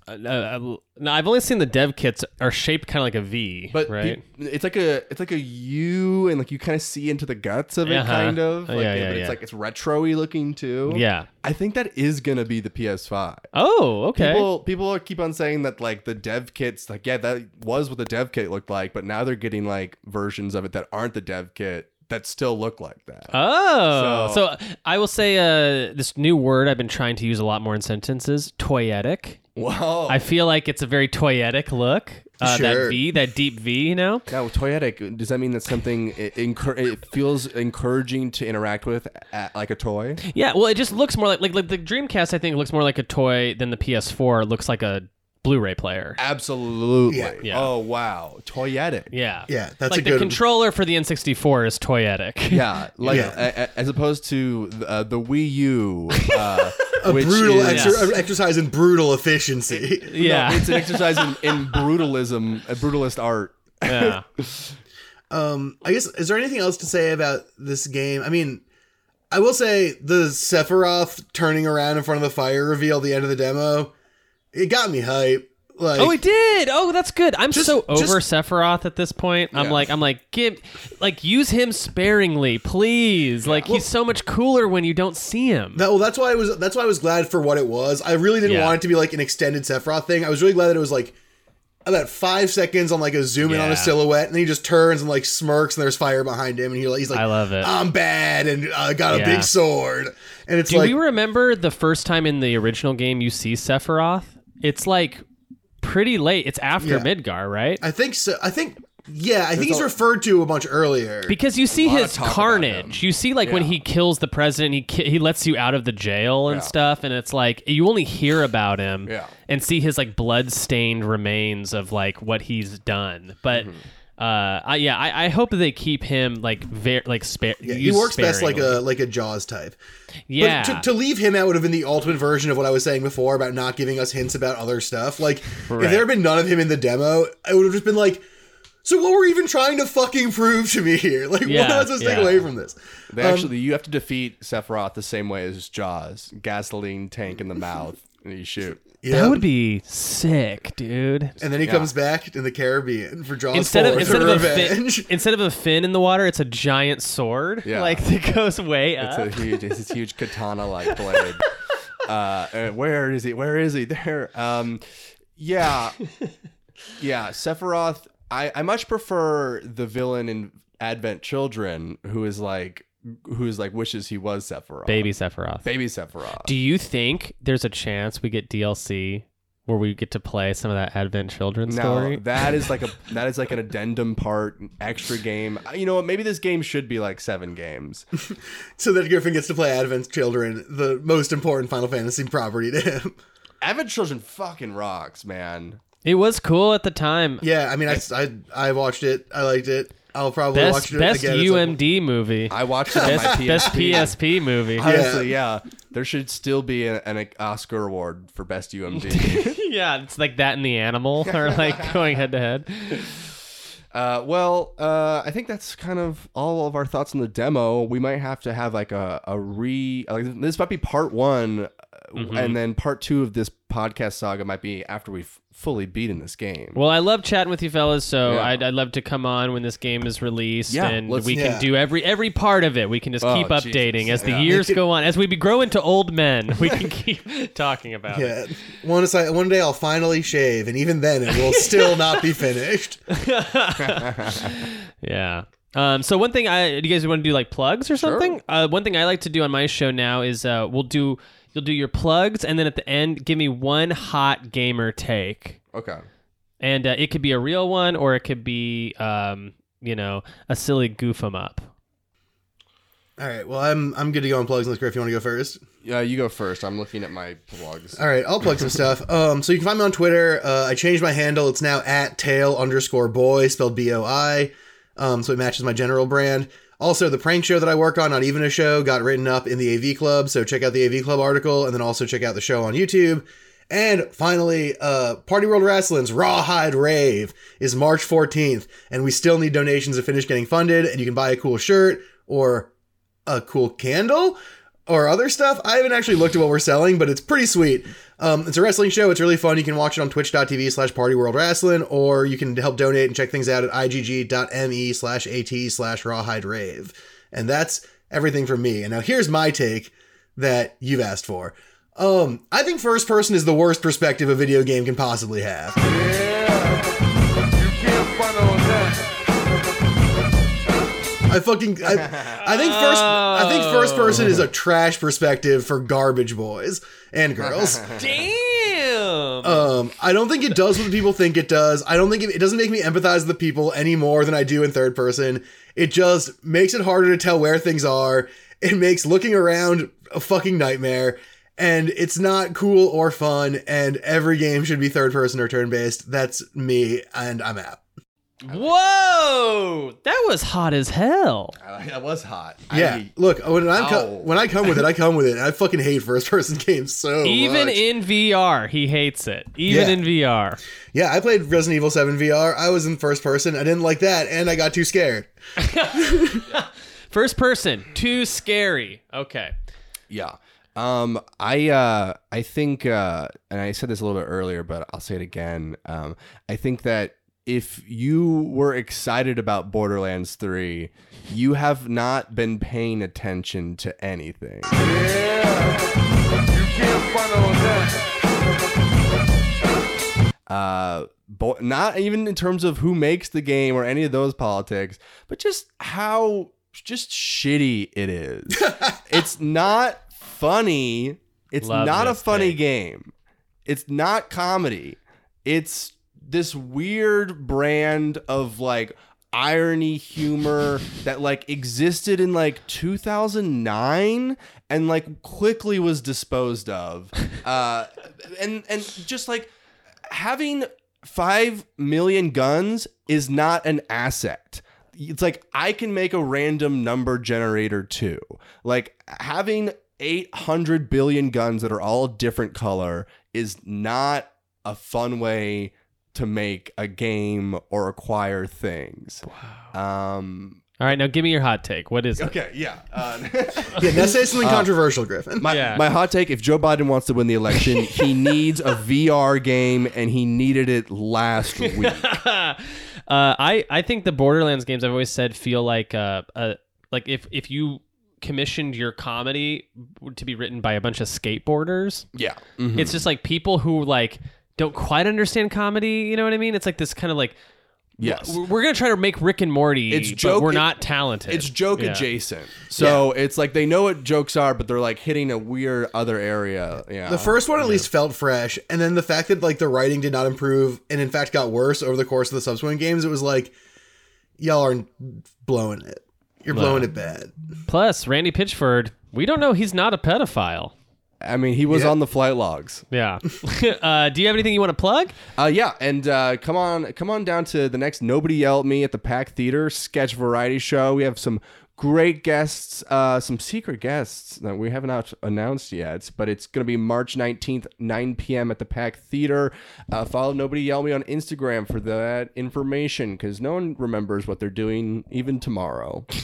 Uh, uh, no, I've only seen the dev kits are shaped kind of like a V, But right? pe- it's like a it's like a U, and like you kind of see into the guts of it, Uh-huh. kind of. Oh, Like, yeah, yeah, but it's like it's retro-y looking too. yeah. I think that is gonna be the PS5. Oh, okay. People people keep on saying that like the dev kits, like yeah, that was what the dev kit looked like, but now they're getting like versions of it that aren't the dev kit that still look like that. Oh, so, So- I will say uh, this new word I've been trying to use a lot more in sentences: toyetic. Whoa! I feel like it's a very toyetic look. Uh, That Sure. V, that deep V, you know. now, toyetic, does that mean that something it, encour- it feels encouraging to interact with like a toy? Yeah, well, it just looks more like like, like the Dreamcast. I think looks more like a toy than the PS4. It looks like a Blu-ray player. Absolutely. Yeah. Yeah. Oh wow, toyetic. Yeah, Yeah, that's like a the good- controller for the N64 is toyetic. Yeah, like Yeah. a- a- as opposed to uh, the Wii U, uh, a which brutal is, exer- exercise in brutal efficiency. yeah, it's an exercise in, in brutalism, a brutalist art. yeah. Um, I guess is there anything else to say about this game? I mean, I will say the Sephiroth turning around in front of the fire reveal at the end of the demo, it got me hype. Like, Oh, it did. Oh, that's good. I'm Just- so over just- Sephiroth at this point. I'm Yeah. like, I'm like, give, like, use him sparingly, please. Like, he's so much cooler when you don't see him. That, well, that's why I was. That's why I was glad for what it was. I really didn't Yeah. want it to be like an extended Sephiroth thing. I was really glad that it was like about five seconds on like a zoom in on a silhouette, and then he just turns and like smirks, and there's fire behind him, and he, he's like, I love it. I'm bad, and I got a big sword." And it's Do like, you remember the first time in the original game you see Sephiroth? It's like pretty late. It's after Yeah. Midgar, right? I think so. I think, yeah, I think he's referred to a bunch earlier. Because you see his carnage. You see, like when he kills the president, he ki- he lets you out of the jail and Yeah. stuff, and it's like you only hear about him Yeah. and see his like blood stained remains of like what he's done. But Mm-hmm. Uh, I, yeah, I, I hope they keep him like very like spare. Yeah, he works best like a like a Jaws type. yeah. But to, to leave him out would have been the ultimate version of what I was saying before about not giving us hints about other stuff. Like, Right. if there had been none of him in the demo, it would have just been like, so what were you even trying to fucking prove to me here? Like, what Yeah, am I supposed to take away from this? They Um, actually, you have to defeat Sephiroth the same way as Jaws: gasoline tank in the mouth, and you shoot. Yeah. that would be sick, dude. and then he Yeah. comes back in the Caribbean for Jaws Instead of instead for of a fin, revenge. instead of a fin in the water, it's a giant sword. Yeah. like that goes way up. It's a huge, it's this huge katana-like blade. Uh, where is he? Where is he? There. Um, yeah, yeah. Sephiroth. I, I much prefer the villain in Advent Children, who is like, who is like wishes he was Sephiroth. Baby Sephiroth. baby Sephiroth. Do you think there's a chance we get DLC where we get to play some of that Advent Children story? No, that is like a that is like an addendum part, extra game. Uh, you know what? Maybe this game should be like seven games. so that Griffin gets to play Advent Children, the most important Final Fantasy property to him. Advent Children fucking rocks, man. It was cool at the time. Yeah, I mean, I, I, I watched it. I liked it. I'll probably Best watch it best again. at some point. UMD movie. I watched it on my Best, PSP. best PSP movie. Honestly, yeah. There should still be a- an Oscar award for best UMD. yeah, it's like that and the animal are like going head to head. Uh, well, uh, I think that's kind of all of our thoughts on the demo. We might have to have like a, a re like this might be part one, uh, Mm-hmm. and then part two of this podcast saga might be after we've fully beaten this game. Well, I love chatting with you fellas, so Yeah. I'd, I'd love to come on when this game is released, Yeah, and let's- we Yeah. can do every every part of it. We can just Oh, keep Jesus. updating as the Yeah. years Make go on. As we be- grow into old men, we can keep talking about it. One si- one day I'll finally shave, and even then it will still not be finished. Yeah. Um, so one thing I do you guys want to do like plugs or something? Uh, one thing I like to do on my show now is uh, we'll do you'll do your plugs and then at the end give me one hot gamer take. Okay. And uh, it could be a real one or it could be um, you know, a silly goof 'em up. All right, well I'm I'm good to go on plugs unless Griff, you want to go first? Yeah, you go first. I'm looking at my plugs. All right, I'll plug some stuff. Um, so you can find me on Twitter. Uh, I changed my handle. It's now at tail underscore boy, spelled B O I. Um, so it matches my general brand. Also, the prank show that I work on, not even a show, got written up in the AV Club. So check out the AV Club article, and then also check out the show on YouTube. And finally, uh, Party World Wrestling's Rawhide Rave is March 14th, and we still need donations to finish getting funded. And you can buy a cool shirt or a cool candle or other stuff. I haven't actually looked at what we're selling, but it's pretty sweet. Um, it's a wrestling show. It's really fun. You can watch it on twitch.tv slash party world wrestling, or you can help donate and check things out at igg.me slash at slash rawhide rave. And that's everything from me. And now here's my take that you've asked for. Um, I think first person is the worst perspective a video game can possibly have. I fucking I, I think first I think first person is a trash perspective for garbage boys and girls. Damn. Um, I don't think it does what people think it does. I don't think it, it doesn't make me empathize with the people any more than I do in third person. It just makes it harder to tell where things are. It makes looking around a fucking nightmare. And it's not cool or fun. And every game should be third person or turn based. That's me, and I'm out. Whoa! That was hot as hell. I, that was hot. Yeah, I, look when I Ow. co- when I come with it, I come with it. I fucking hate first person games so Even much. in VR, he hates it. Even Yeah. in VR. yeah, I played Resident Evil Seven VR. I was in first person. I didn't like that, and I got too scared. First person, too scary. Okay. Yeah. Um, I uh, I think, uh, and I said this a little bit earlier, but I'll say it again. Um, I think that if you were excited about Borderlands 3, you have not been paying attention to anything. Uh, bo- not even in terms of who makes the game or any of those politics, but just how just shitty it is. it's not funny. It's Love not a funny take. game. It's not comedy. It's this weird brand of like irony humor that like existed in like 2009 and like quickly was disposed of. Uh and and just like having 5 million guns is not an asset. It's like I can make a random number generator too. Like having 800 billion guns that are all different color is not a fun way to make a game or acquire things. Um All right, now give me your hot take. What is it? okay, yeah. Uh, Yeah, now say something controversial, Griffin. my, Yeah. my hot take if Joe Biden wants to win the election, he needs a VR game and he needed it last week. uh, I I think the Borderlands games I've always said feel like uh, uh like if if you commissioned your comedy to be written by a bunch of skateboarders, Yeah. Mhm. it's just like people who like don't quite understand comedy. You know what I mean? It's like this kind of like Yes. we're, we're gonna try to make Rick and Morty, It's but joke- we're not talented. It's joke Yeah. adjacent. So it's like they know what jokes are, but they're like hitting a weird other area. Yeah. The first one at least felt fresh, and then the fact that like the writing did not improve and in fact got worse over the course of the subsequent games, it was like y'all are blowing it. You're blowing it bad. Plus, Randy Pitchford, we don't know he's not a pedophile. I mean, he was Yeah. on the flight logs. Yeah. uh, do you have anything you want to plug? Uh, yeah, and uh, come on, come on down to the next Nobody Yell at Me at the Pack Theater sketch variety show. We have some great guests, uh, some secret guests that we haven't announced yet, but it's going to be March 19th, 9 p.m. at the Pack Theater. Uh, follow Nobody Yell Me on Instagram for that information because no one remembers what they're doing even tomorrow.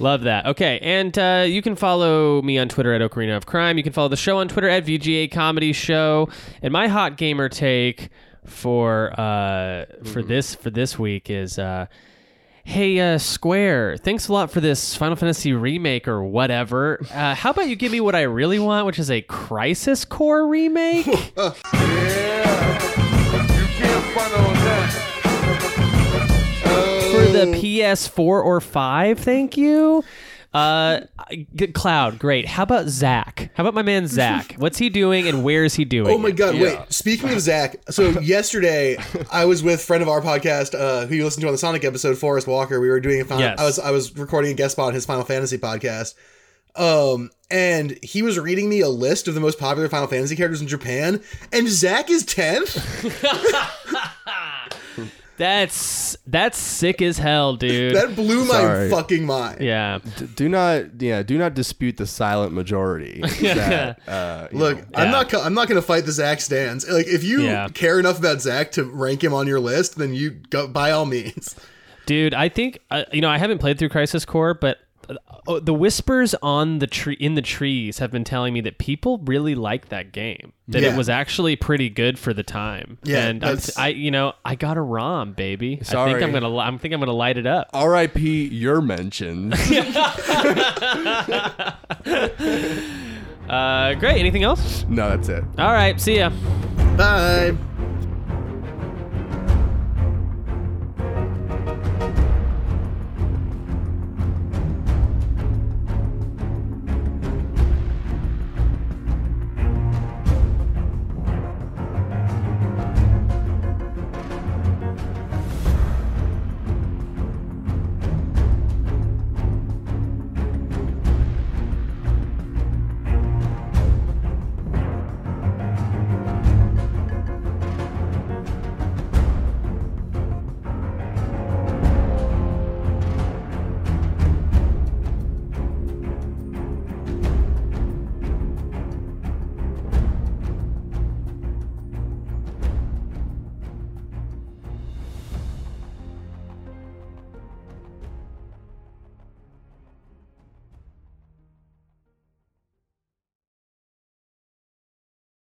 Love that. Okay, and uh, you can follow me on Twitter at Ocarina of Crime. You can follow the show on Twitter at VGA Comedy Show. And my hot gamer take for uh, for this for this week is. Uh, Hey, uh, Square, thanks a lot for this Final Fantasy remake or whatever. Uh, how about you give me what I really want, which is a Crisis Core remake? for the PS4 or 5, thank you. Uh, good Cloud, great. How about Zack? How about my man Zack? What's he doing and where is he doing? Oh my it? god! Yeah. Wait. Speaking of Zack, so yesterday I was with friend of our podcast, uh, who you listened to on the Sonic episode, Forrest Walker. We were doing a final. Yes. I was I was recording a guest spot on his Final Fantasy podcast. Um, and he was reading me a list of the most popular Final Fantasy characters in Japan, and Zack is tenth. That's that's sick as hell, dude. That blew my Sorry. fucking mind. yeah. D- do not, yeah, do not dispute the silent majority. that, uh, Look, know, I'm Yeah. not. co- I'm not going to fight the Zack stands. Like, if you Yeah. care enough about Zack to rank him on your list, then you go by all means. Dude, I think uh, you know I haven't played through Crisis Core, but uh, the whispers on the tree in the trees have been telling me that people really like that game. That Yeah. it was actually pretty good for the time. Yeah, and I'm, I, you know, I got a ROM, baby. I Sorry. think I'm gonna, li- I think I'm gonna light it up. R.I.P. Your mentions. Uh, great. Anything else? no, that's it. All right. See ya. Bye.